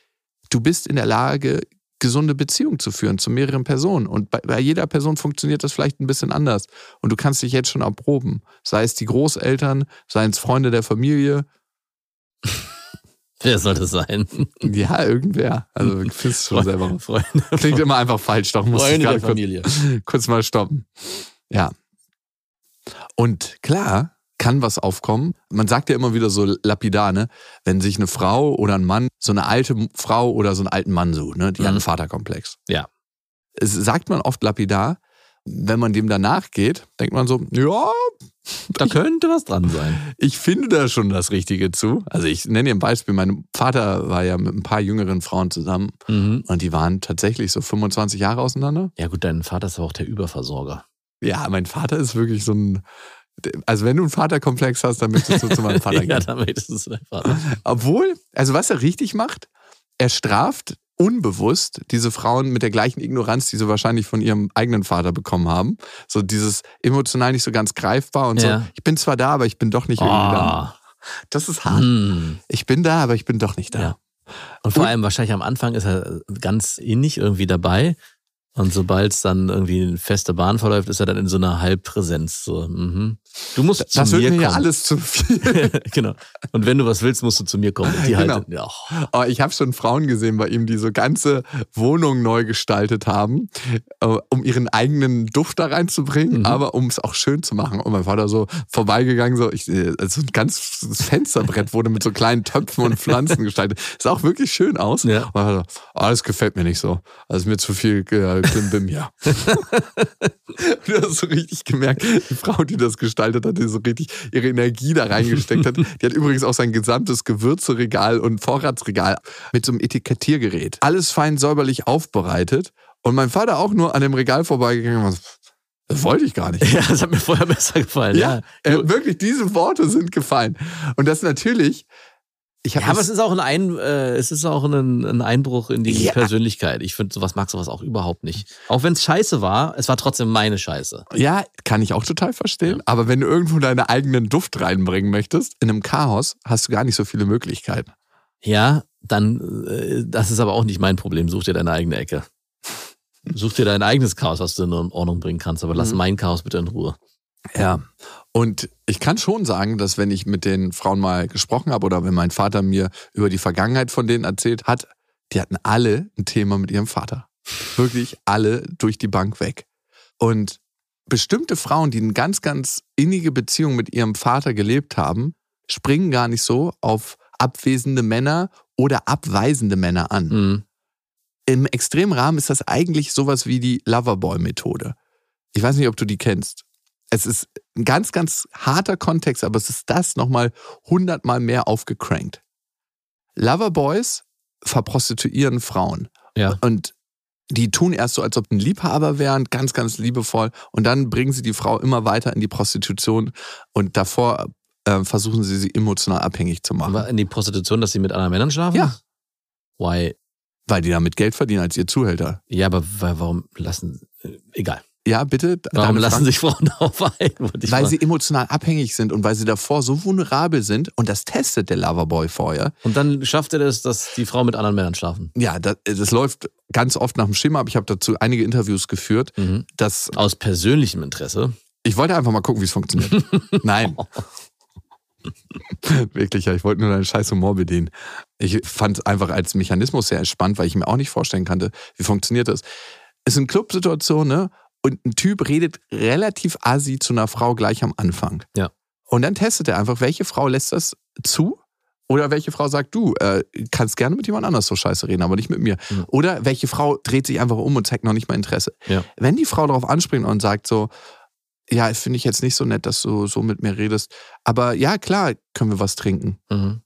du bist in der Lage, gesunde Beziehungen zu führen zu mehreren Personen. Und bei, bei jeder Person funktioniert das vielleicht ein bisschen anders. Und du kannst dich jetzt schon erproben. Sei es die Großeltern, seien es Freunde der Familie. Wer soll das sein? Ja, irgendwer. Also ich finde es schon selber. Freunde, Klingt immer einfach falsch, doch muss ich Freunde gerade der kurz, Familie. kurz mal stoppen. Ja. Und klar kann was aufkommen. Man sagt ja immer wieder so lapidar, ne? wenn sich eine Frau oder ein Mann so eine alte Frau oder so einen alten Mann sucht, ne? die Mhm. hat einen Vaterkomplex. Ja. Es sagt man oft lapidar. Wenn man dem danach geht, denkt man so, ja, Da könnte was dran sein. ich finde da schon das Richtige zu. Also ich nenne dir ein Beispiel. Mein Vater war ja mit ein paar jüngeren Frauen zusammen Mhm. und die waren tatsächlich so 25 Jahre auseinander. Ja gut, dein Vater ist aber auch der Überversorger. Ja, mein Vater ist wirklich so ein. Also, wenn du einen Vaterkomplex hast, dann möchtest du zu meinem Vater ja, gehen. damit ist es dein Vater. Obwohl, also was er richtig macht, er straft unbewusst diese Frauen mit der gleichen Ignoranz, die sie wahrscheinlich von ihrem eigenen Vater bekommen haben. So dieses emotional nicht so ganz greifbar und Ja. so. Ich bin zwar da, aber ich bin doch nicht irgendwie da. Ah. Das ist hart. Hm. Ich bin da, aber ich bin doch nicht da. Ja. Und vor Und- allem wahrscheinlich am Anfang ist er ganz innig irgendwie dabei. Und sobald es dann irgendwie eine feste Bahn verläuft, ist er dann in so einer Halbpräsenz. So, mhm. Du musst Das zu wird mir mir ja kommen. alles zu viel. genau. Und wenn du was willst, musst du zu mir kommen. Und die Genau. halt, ja, oh, ich habe schon Frauen gesehen bei ihm, die so ganze Wohnungen neu gestaltet haben, äh, um ihren eigenen Duft da reinzubringen, Mhm. aber um es auch schön zu machen. Und mein Vater so vorbeigegangen, so, ich, äh, so ein ganz das Fensterbrett wurde mit so kleinen Töpfen und Pflanzen gestaltet. Sah auch wirklich schön aus. Ja. Und mein Vater oh, das gefällt mir nicht so. Das ist mir zu viel äh, Klimbim. Und du hast so richtig gemerkt, die Frau, die das gestaltet hat, die so richtig ihre Energie da reingesteckt hat. Die hat übrigens auch sein gesamtes Gewürzeregal und Vorratsregal mit so einem Etikettiergerät. Alles fein säuberlich aufbereitet. Und mein Vater auch nur an dem Regal vorbeigegangen. und Das wollte ich gar nicht. ja, das hat mir vorher besser gefallen. Ja, Ja, äh, wirklich, diese Worte sind gefallen. Und das natürlich, ich Ja, aber es ist auch ein, ein äh, es ist auch ein, ein Einbruch in die Ja. Persönlichkeit. Ich finde, sowas mag sowas auch überhaupt nicht. Auch wenn es scheiße war, es war trotzdem meine Scheiße. Ja, kann ich auch total verstehen. Aber wenn du irgendwo deinen eigenen Duft reinbringen möchtest, in einem Chaos hast du gar nicht so viele Möglichkeiten. Ja, dann, äh, das ist aber auch nicht mein Problem. Such dir deine eigene Ecke. Such dir dein eigenes Chaos, was du in Ordnung bringen kannst, aber lass Mhm. mein Chaos bitte in Ruhe. Ja. Und ich kann schon sagen, dass wenn ich mit den Frauen mal gesprochen habe oder wenn mein Vater mir über die Vergangenheit von denen erzählt hat, die hatten alle ein Thema mit ihrem Vater. Wirklich alle durch die Bank weg. Und bestimmte Frauen, die eine ganz, ganz innige Beziehung mit ihrem Vater gelebt haben, springen gar nicht so auf abwesende Männer oder abweisende Männer an. Mhm. Im extremen Rahmen ist das eigentlich sowas wie die Loverboy-Methode. Ich weiß nicht, ob du die kennst. Es ist ein ganz, ganz harter Kontext, aber es ist das nochmal hundertmal mehr aufgecrankt. Loverboys verprostituieren Frauen. Ja. Und die tun erst so, als ob ein Liebhaber wären, ganz, ganz liebevoll. Und dann bringen sie die Frau immer weiter in die Prostitution. Und davor äh, versuchen sie, sie emotional abhängig zu machen. Aber in die Prostitution, dass sie mit anderen Männern schlafen? Ja. Why? Weil die damit Geld verdienen als ihr Zuhälter. Ja, aber wa- warum lassen, äh, egal. Ja, bitte. Warum lassen Frage? sich Frauen darauf ein? Weil fragen. sie emotional abhängig sind und weil sie davor so vulnerabel sind. Und das testet der Loverboy vorher. Und dann schafft er das, dass die Frauen mit anderen Männern schlafen. Ja, das, das läuft ganz oft nach dem Schema, aber ich habe dazu einige Interviews geführt. Mhm. Dass Aus persönlichem Interesse. ich wollte einfach mal gucken, wie es funktioniert. Nein. Wirklich, ja, ich wollte nur deinen scheiß Humor bedienen. Ich fand es einfach als Mechanismus sehr spannend, weil ich mir auch nicht vorstellen kannte, wie funktioniert das. Es sind Clubsituationen, ne? Und ein Typ redet relativ assi zu einer Frau gleich am Anfang. Ja. Und dann testet er einfach, welche Frau lässt das zu? Oder welche Frau sagt, du äh, kannst gerne mit jemand anders so scheiße reden, aber nicht mit mir. Mhm. Oder welche Frau dreht sich einfach um und zeigt noch nicht mal Interesse. Ja. Wenn die Frau darauf anspringt und sagt so, ja, finde ich jetzt nicht so nett, dass du so mit mir redest, aber ja, klar, können wir was trinken. Mhm.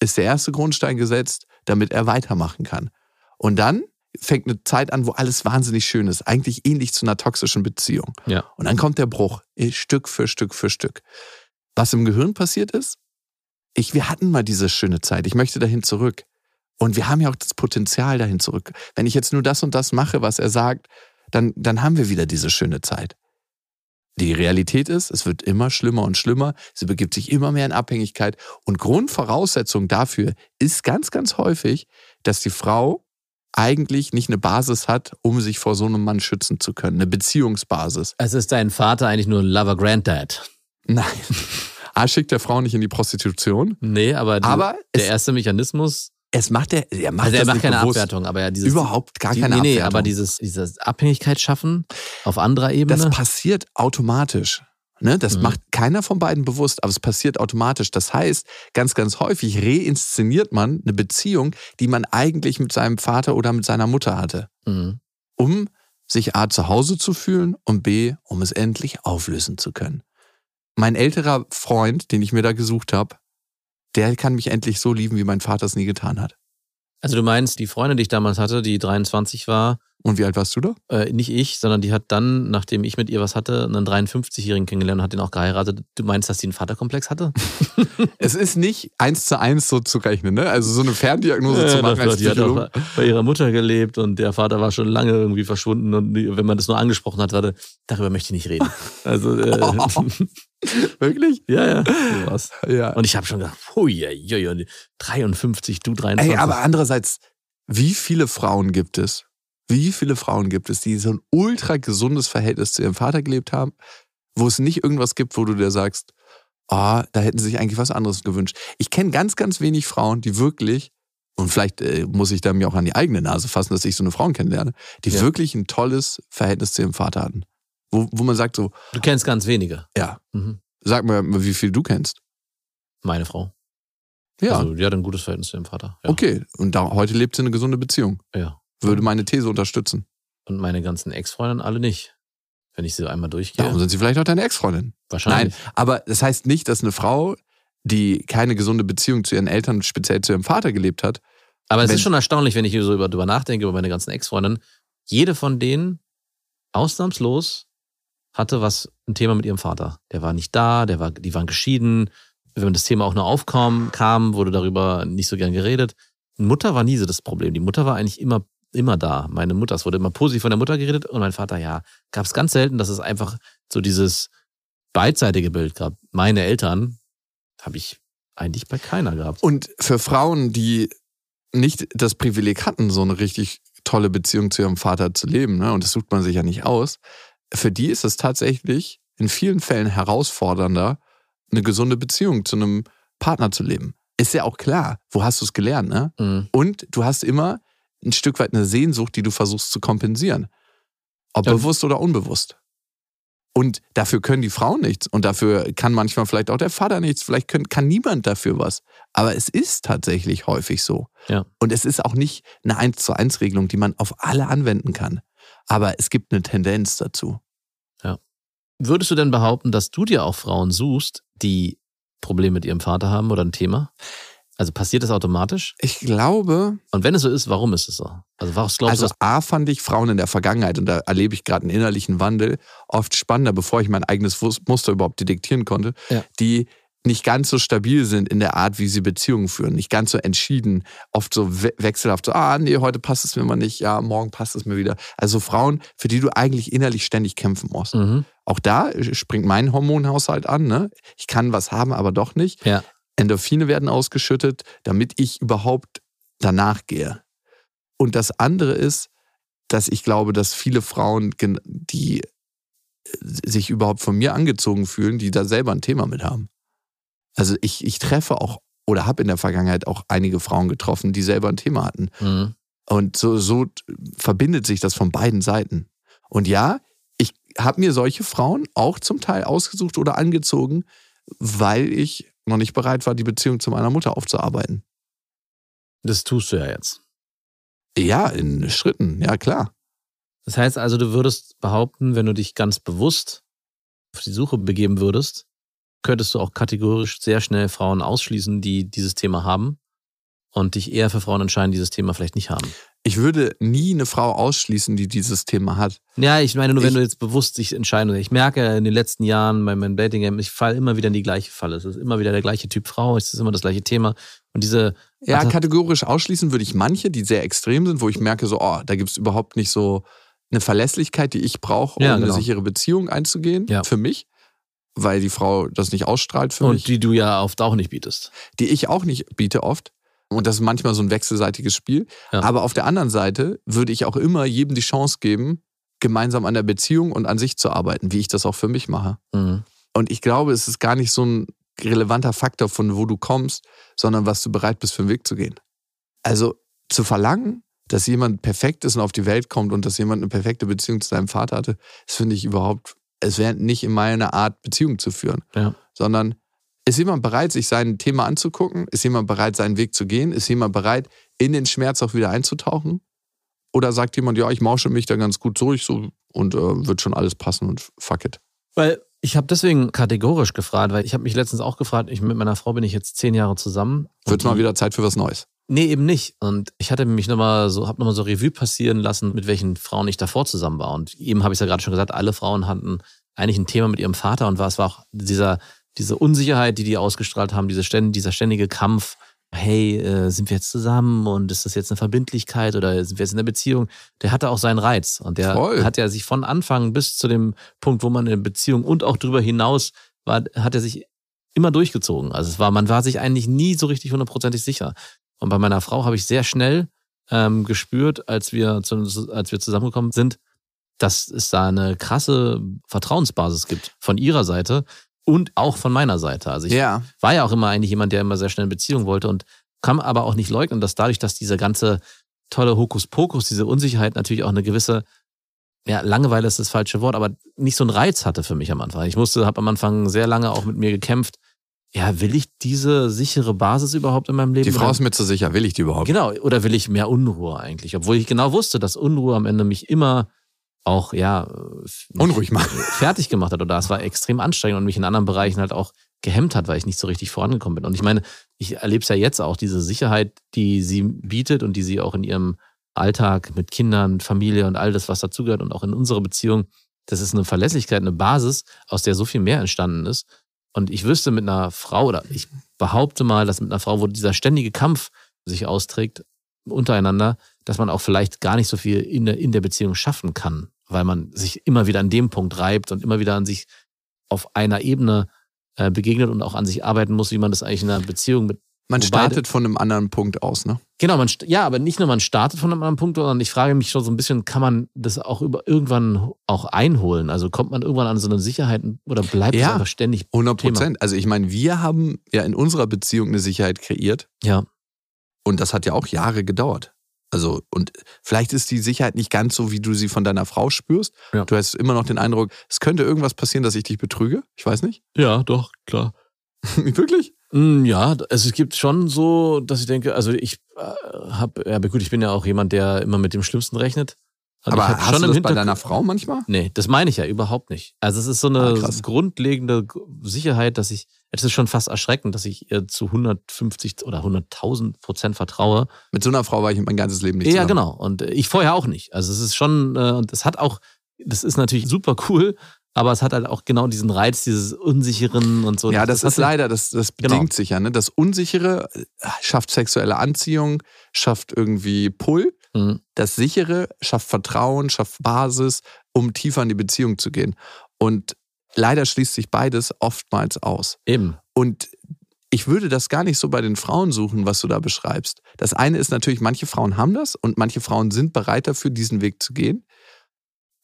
Ist der erste Grundstein gesetzt, damit er weitermachen kann. Und dann fängt eine Zeit an, wo alles wahnsinnig schön ist. Eigentlich ähnlich zu einer toxischen Beziehung. Ja. Und dann kommt der Bruch, eh, Stück für Stück für Stück. Was im Gehirn passiert ist, ich, wir hatten mal diese schöne Zeit. Ich möchte dahin zurück. Und wir haben ja auch das Potenzial dahin zurück. Wenn ich jetzt nur das und das mache, was er sagt, dann, dann haben wir wieder diese schöne Zeit. Die Realität ist, es wird immer schlimmer und schlimmer. Sie begibt sich immer mehr in Abhängigkeit. Und Grundvoraussetzung dafür ist ganz, ganz häufig, dass die Frau eigentlich nicht eine Basis hat, um sich vor so einem Mann schützen zu können. Eine Beziehungsbasis. Es ist dein Vater eigentlich nur ein Lover Granddad. Nein. A schickt der Frau nicht in die Prostitution. Nee, aber, die, Aber der erste Mechanismus, Es macht er, er macht also er das macht keine bewusst. Abwertung, aber ja dieses Überhaupt gar die, keine nee, nee, Abwertung. aber dieses, dieses Abhängigkeit schaffen auf anderer Ebene. Das passiert automatisch. Ne? Das Mhm. macht keiner von beiden bewusst, aber es passiert automatisch. Das heißt, ganz, ganz häufig reinszeniert man eine Beziehung, die man eigentlich mit seinem Vater oder mit seiner Mutter hatte, mhm. um sich A zu Hause zu fühlen und B, um es endlich auflösen zu können. Mein älterer Freund, den ich mir da gesucht habe, der kann mich endlich so lieben, wie mein Vater es nie getan hat. Also du meinst, die Freundin, die ich damals hatte, die 23 war, Und wie alt warst du da? äh, nicht ich, sondern die hat dann, nachdem ich mit ihr was hatte, einen 53-Jährigen kennengelernt und hat den auch geheiratet. Du meinst, dass sie einen Vaterkomplex hatte? Es ist nicht eins zu eins so zu rechnen, ne? Also so eine Ferndiagnose zu machen als die hat auch bei ihrer Mutter gelebt und der Vater war schon lange irgendwie verschwunden und wenn man das nur angesprochen hat, warte, darüber möchte ich nicht reden. Also äh, Wirklich? ja, ja, sowas. Ja. Und ich habe schon gedacht, hui, hui, hui, 53, du 23. Ey, aber andererseits, wie viele Frauen gibt es? Wie viele Frauen gibt es, die so ein ultra gesundes Verhältnis zu ihrem Vater gelebt haben, wo es nicht irgendwas gibt, wo du dir sagst, ah, da hätten sie sich eigentlich was anderes gewünscht. Ich kenne ganz, ganz wenig Frauen, die wirklich, und vielleicht äh, muss ich da mir auch an die eigene Nase fassen, dass ich so eine Frauen kennenlerne, die Ja. wirklich ein tolles Verhältnis zu ihrem Vater hatten. Wo, wo man sagt so, du kennst ganz wenige. ja, Mhm. sag mir, wie viel du kennst. Meine Frau. Ja, Also die hat ein gutes Verhältnis zu ihrem Vater. Ja. okay. Und da, heute lebt sie eine gesunde Beziehung. Ja. Würde meine These unterstützen. Und meine ganzen Ex-Freundinnen alle nicht. Wenn ich sie einmal durchgehe. Darum sind sie vielleicht auch deine Ex-Freundin. wahrscheinlich. Nein, aber das heißt nicht, dass eine Frau, die keine gesunde Beziehung zu ihren Eltern, speziell zu ihrem Vater gelebt hat, Aber es ist schon erstaunlich, wenn ich so über, drüber nachdenke, über meine ganzen Ex-Freundinnen. Jede von denen, ausnahmslos, hatte was, ein Thema mit ihrem Vater. Der war nicht da, der war, die waren geschieden. Wenn das Thema auch nur aufkam, kam, wurde darüber nicht so gern geredet. Mutter war nie so das Problem. Die Mutter war eigentlich immer, immer da. Meine Mutter, es wurde immer positiv von der Mutter geredet und mein Vater, ja, gab es ganz selten, dass es einfach so dieses beidseitige Bild gab. Meine Eltern habe ich eigentlich bei keiner gehabt. Und für Frauen, die nicht das Privileg hatten, so eine richtig tolle Beziehung zu ihrem Vater zu leben, ne, und das sucht man sich ja nicht aus, für die ist es tatsächlich in vielen Fällen herausfordernder, eine gesunde Beziehung zu einem Partner zu leben. Ist ja auch klar, wo hast du es gelernt, ne? Mhm. Und du hast immer ein Stück weit eine Sehnsucht, die du versuchst zu kompensieren. Ob Ja. bewusst oder unbewusst. Und dafür können die Frauen nichts. Und dafür kann manchmal vielleicht auch der Vater nichts. Vielleicht können, kann niemand dafür was. Aber es ist tatsächlich häufig so. Ja. Und es ist auch nicht eine 1 zu 1 Regelung, die man auf alle anwenden kann. Aber es gibt eine Tendenz dazu. Würdest du denn behaupten, dass du dir auch Frauen suchst, die Probleme mit ihrem Vater haben oder ein Thema? Also passiert das automatisch? Ich glaube, Und wenn es so ist, warum ist es so? Also was glaubst also du? A fand ich Frauen in der Vergangenheit, und da erlebe ich gerade einen innerlichen Wandel, oft spannender, bevor ich mein eigenes Muster überhaupt detektieren konnte, Ja. die nicht ganz so stabil sind in der Art, wie sie Beziehungen führen, nicht ganz so entschieden, oft so we wechselhaft, so, ah, nee, heute passt es mir mal nicht, ja, morgen passt es mir wieder. Also Frauen, für die du eigentlich innerlich ständig kämpfen musst. Mhm. Auch da springt mein Hormonhaushalt an, ne? Ich kann was haben, aber doch nicht. Ja. Endorphine werden ausgeschüttet, damit ich überhaupt danach gehe. Und das andere ist, dass ich glaube, dass viele Frauen, die äh, sich überhaupt von mir angezogen fühlen, die da selber ein Thema mit haben. Also ich, ich treffe auch oder habe in der Vergangenheit auch einige Frauen getroffen, die selber ein Thema hatten. Mhm. Und so, so verbindet sich das von beiden Seiten. Und ja, ich habe mir solche Frauen auch zum Teil ausgesucht oder angezogen, weil ich noch nicht bereit war, die Beziehung zu meiner Mutter aufzuarbeiten. Das tust du ja jetzt. Ja, in Schritten, ja klar. Das heißt also, du würdest behaupten, wenn du dich ganz bewusst auf die Suche begeben würdest, könntest du auch kategorisch sehr schnell Frauen ausschließen, die dieses Thema haben und dich eher für Frauen entscheiden, die dieses Thema vielleicht nicht haben. Ich würde nie eine Frau ausschließen, die dieses Thema hat. Ja, ich meine nur, wenn Ich- du jetzt bewusst dich entscheiden. Ich merke in den letzten Jahren bei meinem Dating-Game, ich falle immer wieder in die gleiche Falle. Es ist immer wieder der gleiche Typ Frau, es ist immer das gleiche Thema. Und diese, Ja, Also- kategorisch ausschließen würde ich manche, die sehr extrem sind, wo ich merke, so, oh, da gibt es überhaupt nicht so eine Verlässlichkeit, die ich brauche, um Ja, eine genau. sichere Beziehung einzugehen, Ja. für mich, weil die Frau das nicht ausstrahlt für und mich, die du ja oft auch nicht bietest. die ich auch nicht biete oft. Und das ist manchmal so ein wechselseitiges Spiel. Ja. Aber auf der anderen Seite würde ich auch immer jedem die Chance geben, gemeinsam an der Beziehung und an sich zu arbeiten, wie ich das auch für mich mache. Mhm. Und ich glaube, es ist gar nicht so ein relevanter Faktor von wo du kommst, sondern was du bereit bist, für einen Weg zu gehen. Also zu verlangen, dass jemand perfekt ist und auf die Welt kommt und dass jemand eine perfekte Beziehung zu seinem Vater hatte, das finde ich überhaupt, es wäre nicht in meiner Art, Beziehung zu führen. Ja. Sondern ist jemand bereit, sich sein Thema anzugucken? Ist jemand bereit, seinen Weg zu gehen? Ist jemand bereit, in den Schmerz auch wieder einzutauchen? Oder sagt jemand, ja, ich mausche mich da ganz gut durch so, und äh, wird schon alles passen und fuck it. Weil ich habe deswegen kategorisch gefragt, weil ich habe mich letztens auch gefragt, ich mit meiner Frau bin ich jetzt zehn Jahre zusammen. Wird mal wieder Zeit für was Neues. Nee, eben nicht. Und ich hatte mich nochmal so, hab nochmal so Revue passieren lassen, mit welchen Frauen ich davor zusammen war. Und eben habe ich ja gerade schon gesagt, alle Frauen hatten eigentlich ein Thema mit ihrem Vater und war, es war auch dieser, diese Unsicherheit, die die ausgestrahlt haben, diese ständ, dieser ständige Kampf. Hey, äh, sind wir jetzt zusammen und ist das jetzt eine Verbindlichkeit oder sind wir jetzt in einer Beziehung? Der hatte auch seinen Reiz und der Voll. hat ja sich von Anfang bis zu dem Punkt, wo man in Beziehung und auch darüber hinaus war, hat er sich immer durchgezogen. Also es war, man war sich eigentlich nie so richtig hundertprozentig sicher. Und bei meiner Frau habe ich sehr schnell ähm, gespürt, als wir, zu, als wir zusammengekommen sind, dass es da eine krasse Vertrauensbasis gibt von ihrer Seite und auch von meiner Seite. Also ich Ja. war ja auch immer eigentlich jemand, der immer sehr schnell eine Beziehung wollte und kann aber auch nicht leugnen, dass dadurch, dass diese ganze tolle Hokuspokus, diese Unsicherheit natürlich auch eine gewisse, ja, Langeweile ist das falsche Wort, aber nicht so einen Reiz hatte für mich am Anfang. Ich musste, habe am Anfang sehr lange auch mit mir gekämpft. Ja, will ich diese sichere Basis überhaupt in meinem Leben? Die Frau ist mir zu sicher, will ich die überhaupt? Genau, oder will ich mehr Unruhe eigentlich? Obwohl ich genau wusste, dass Unruhe am Ende mich immer auch, ja, Unruhig machen. fertig gemacht hat oder es war extrem anstrengend und mich in anderen Bereichen halt auch gehemmt hat, weil ich nicht so richtig vorangekommen bin. Und ich meine, ich erlebe es ja jetzt auch, diese Sicherheit, die sie bietet und die sie auch in ihrem Alltag mit Kindern, Familie und all das, was dazugehört und auch in unserer Beziehung, das ist eine Verlässlichkeit, eine Basis, aus der so viel mehr entstanden ist. Und ich wüsste mit einer Frau, oder ich behaupte mal, dass mit einer Frau, wo dieser ständige Kampf sich austrägt, untereinander, dass man auch vielleicht gar nicht so viel in der, in der Beziehung schaffen kann, weil man sich immer wieder an dem Punkt reibt und immer wieder an sich auf einer Ebene äh, begegnet und auch an sich arbeiten muss, wie man das eigentlich in einer Beziehung mit. Man startet von einem anderen Punkt aus, ne? Genau, man, ja, aber nicht nur man startet von einem anderen Punkt, sondern ich frage mich schon so ein bisschen, kann man das auch über, irgendwann auch einholen? Also kommt man irgendwann an so eine Sicherheit oder bleibt es Ja. einfach ständig 100 Thema? Prozent. Also ich meine, wir haben ja in unserer Beziehung eine Sicherheit kreiert Ja, und das hat ja auch Jahre gedauert. Also und vielleicht ist die Sicherheit nicht ganz so, wie du sie von deiner Frau spürst. Ja. Du hast immer noch den Eindruck, es könnte irgendwas passieren, dass ich dich betrüge. Ich weiß nicht. ja, doch, klar. Wirklich? Mm, Ja, also es gibt schon so, dass ich denke, also ich äh, habe, ja aber gut, ich bin ja auch jemand, der immer mit dem Schlimmsten rechnet. Und Aber hast du das bei deiner Frau manchmal? Nee, das meine ich ja überhaupt nicht. Also es ist so eine Ah, grundlegende Sicherheit, dass ich, es ist schon fast erschreckend, dass ich ihr zu 150 oder 100.000 Prozent vertraue. Mit so einer Frau war ich mein ganzes Leben nicht ja, zusammen. genau. Und äh, ich vorher auch nicht. Also es ist schon, äh, und es hat auch, das ist natürlich super cool, aber es hat halt auch genau diesen Reiz, dieses Unsicheren und so. Ja, das, ist hat- leider, das, das bedingt Genau. sich ja. Ne? Das Unsichere äh, schafft sexuelle Anziehung, schafft irgendwie Pull. Mhm. Das Sichere schafft Vertrauen, schafft Basis, um tiefer in die Beziehung zu gehen. Und leider schließt sich beides oftmals aus. Eben. Und ich würde das gar nicht so bei den Frauen suchen, was du da beschreibst. Das eine ist natürlich, manche Frauen haben das und manche Frauen sind bereit dafür, diesen Weg zu gehen.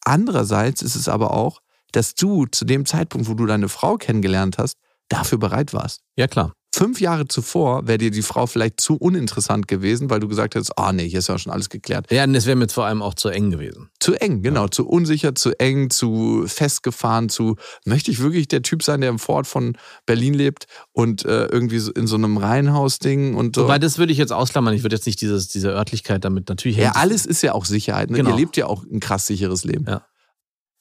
Andererseits ist es aber auch, dass du zu dem Zeitpunkt, wo du deine Frau kennengelernt hast, dafür bereit warst. Ja, klar. Fünf Jahre zuvor wäre dir die Frau vielleicht zu uninteressant gewesen, weil du gesagt hättest, ah nee, hier ist ja schon alles geklärt. Ja, und es wäre mir vor allem auch zu eng gewesen. Zu eng, genau, zu unsicher, zu eng, zu festgefahren, zu möchte ich wirklich der Typ sein, der im Vorort von Berlin lebt und äh, irgendwie so in so einem Reihenhaus-Ding und so. Wobei, das würde ich jetzt ausklammern. Ich würde jetzt nicht dieses, diese Örtlichkeit damit natürlich ja, alles ist ja auch Sicherheit. Ne? Genau. Ihr lebt ja auch ein krass sicheres Leben. Ja.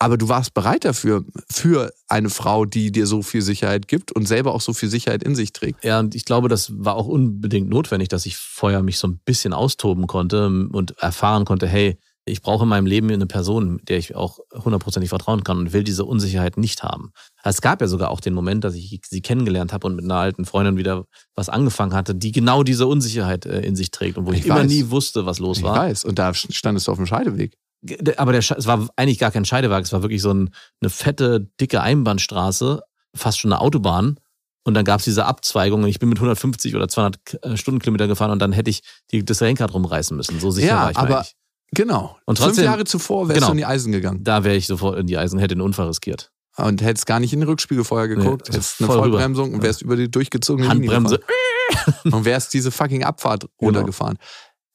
Aber du warst bereit dafür, für eine Frau, die dir so viel Sicherheit gibt und selber auch so viel Sicherheit in sich trägt. Ja, und ich glaube, das war auch unbedingt notwendig, dass ich vorher mich so ein bisschen austoben konnte und erfahren konnte, hey, ich brauche in meinem Leben eine Person, der ich auch hundertprozentig vertrauen kann und will diese Unsicherheit nicht haben. Es gab ja sogar auch den Moment, dass ich sie kennengelernt habe und mit einer alten Freundin wieder was angefangen hatte, die genau diese Unsicherheit äh, in sich trägt und wo ich, Ich immer weiß. nie wusste, was los Ich war. weiß. Und da standest du auf dem Scheideweg. Aber der, es war eigentlich gar kein Scheidewagen, es war wirklich so ein, eine fette, dicke Einbahnstraße, fast schon eine Autobahn. Und dann gab es diese Abzweigung und ich bin mit 150 oder 200 K- Stundenkilometer gefahren und dann hätte ich die, das Lenkrad rumreißen müssen. So sicher Ja, war ich aber- eigentlich. Genau. Und Fünf trotzdem- Jahre zuvor wärst Genau. du in die Eisen gegangen. Da wäre ich sofort in die Eisen, hätte den Unfall riskiert. Und hättest gar nicht in den Rückspiegel vorher geguckt, Nee, hättest eine voll rüber. Vollbremsung und wärst über die durchgezogene Handbremse. Linie gefahren. und wärst diese fucking Abfahrt runtergefahren.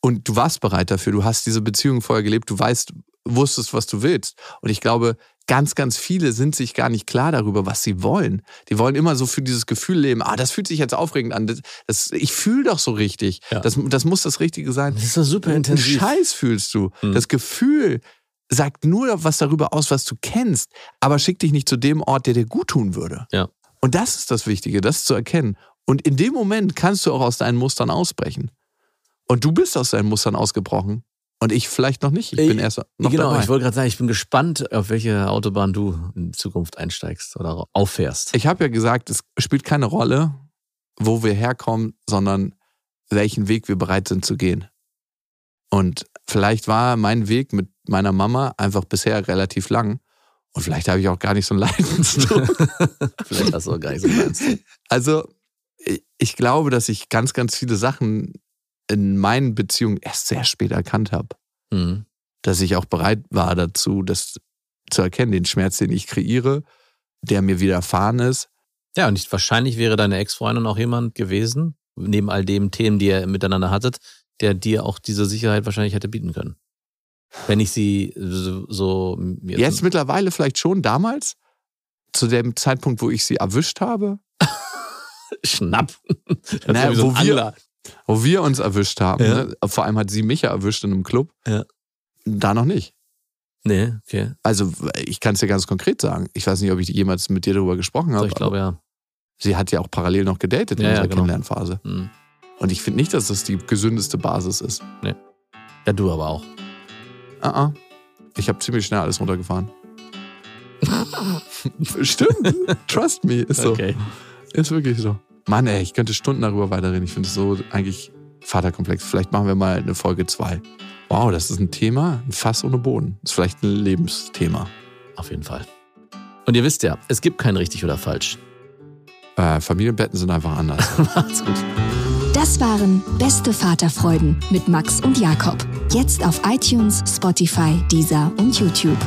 Und du warst bereit dafür, du hast diese Beziehung vorher gelebt, du weißt, wusstest, was du willst. Und ich glaube, ganz, ganz viele sind sich gar nicht klar darüber, was sie wollen. Die wollen immer so für dieses Gefühl leben, ah, das fühlt sich jetzt aufregend an. Das, das, ich fühle doch so richtig. Ja. Das, das muss das Richtige sein. Das ist doch super intensiv. Scheiß fühlst du. Mhm. Das Gefühl sagt nur was darüber aus, was du kennst, aber schick dich nicht zu dem Ort, der dir gut tun würde. Ja. Und das ist das Wichtige, das zu erkennen. Und in dem Moment kannst du auch aus deinen Mustern ausbrechen. Und du bist aus deinen Mustern ausgebrochen. Und ich vielleicht noch nicht. Ich bin erst noch genau, dabei. ich wollte gerade sagen, ich bin gespannt, auf welche Autobahn du in Zukunft einsteigst oder auffährst. Ich habe ja gesagt, es spielt keine Rolle, wo wir herkommen, sondern welchen Weg wir bereit sind zu gehen. Und vielleicht war mein Weg mit meiner Mama einfach bisher relativ lang. Und vielleicht habe ich auch gar nicht so einen Leidensdruck. Vielleicht hast du auch gar nicht so meinst. also, ich- ich glaube, dass ich ganz, ganz viele Sachen in meinen Beziehungen erst sehr spät erkannt habe. Mhm. Dass ich auch bereit war dazu, das zu erkennen, den Schmerz, den ich kreiere, der mir widerfahren ist, Ja, und ich, wahrscheinlich wäre deine Ex-Freundin auch jemand gewesen, neben all den Themen, die ihr miteinander hattet, der dir auch diese Sicherheit wahrscheinlich hätte bieten können. Wenn ich sie so, so jetzt, Jetzt mittlerweile vielleicht schon damals, zu dem Zeitpunkt, wo ich sie erwischt habe, schnapp. Naja, so wo wir-. Wo wir uns erwischt haben. Ja. Ne? Vor allem hat sie mich ja erwischt in einem Club. Ja. Da noch nicht. Nee, okay. Also ich kann es dir ganz konkret sagen. Ich weiß nicht, ob ich jemals mit dir darüber gesprochen habe. ich glaube ja. Sie hat ja auch parallel noch gedatet in Ja, ja, unserer genau. Kennenlernphase. Mhm. Und ich finde nicht, dass das die gesündeste Basis ist. Ja, du aber auch. Ah, ah. Ich habe ziemlich schnell alles runtergefahren. Stimmt. Trust me. Ist so. Okay. Ist wirklich so. Mann, ey, ich könnte Stunden darüber weiterreden. Ich finde es so eigentlich Vaterkomplex. Vielleicht machen wir mal eine Folge 2. Wow, das ist ein Thema, ein Fass ohne Boden. Das ist vielleicht ein Lebensthema. Auf jeden Fall. Und ihr wisst ja, es gibt kein richtig oder falsch. Äh, Familienbetten sind einfach anders. Macht's gut. Das waren Beste Vaterfreuden mit Max und Jakob. Jetzt auf iTunes, Spotify, Deezer und YouTube.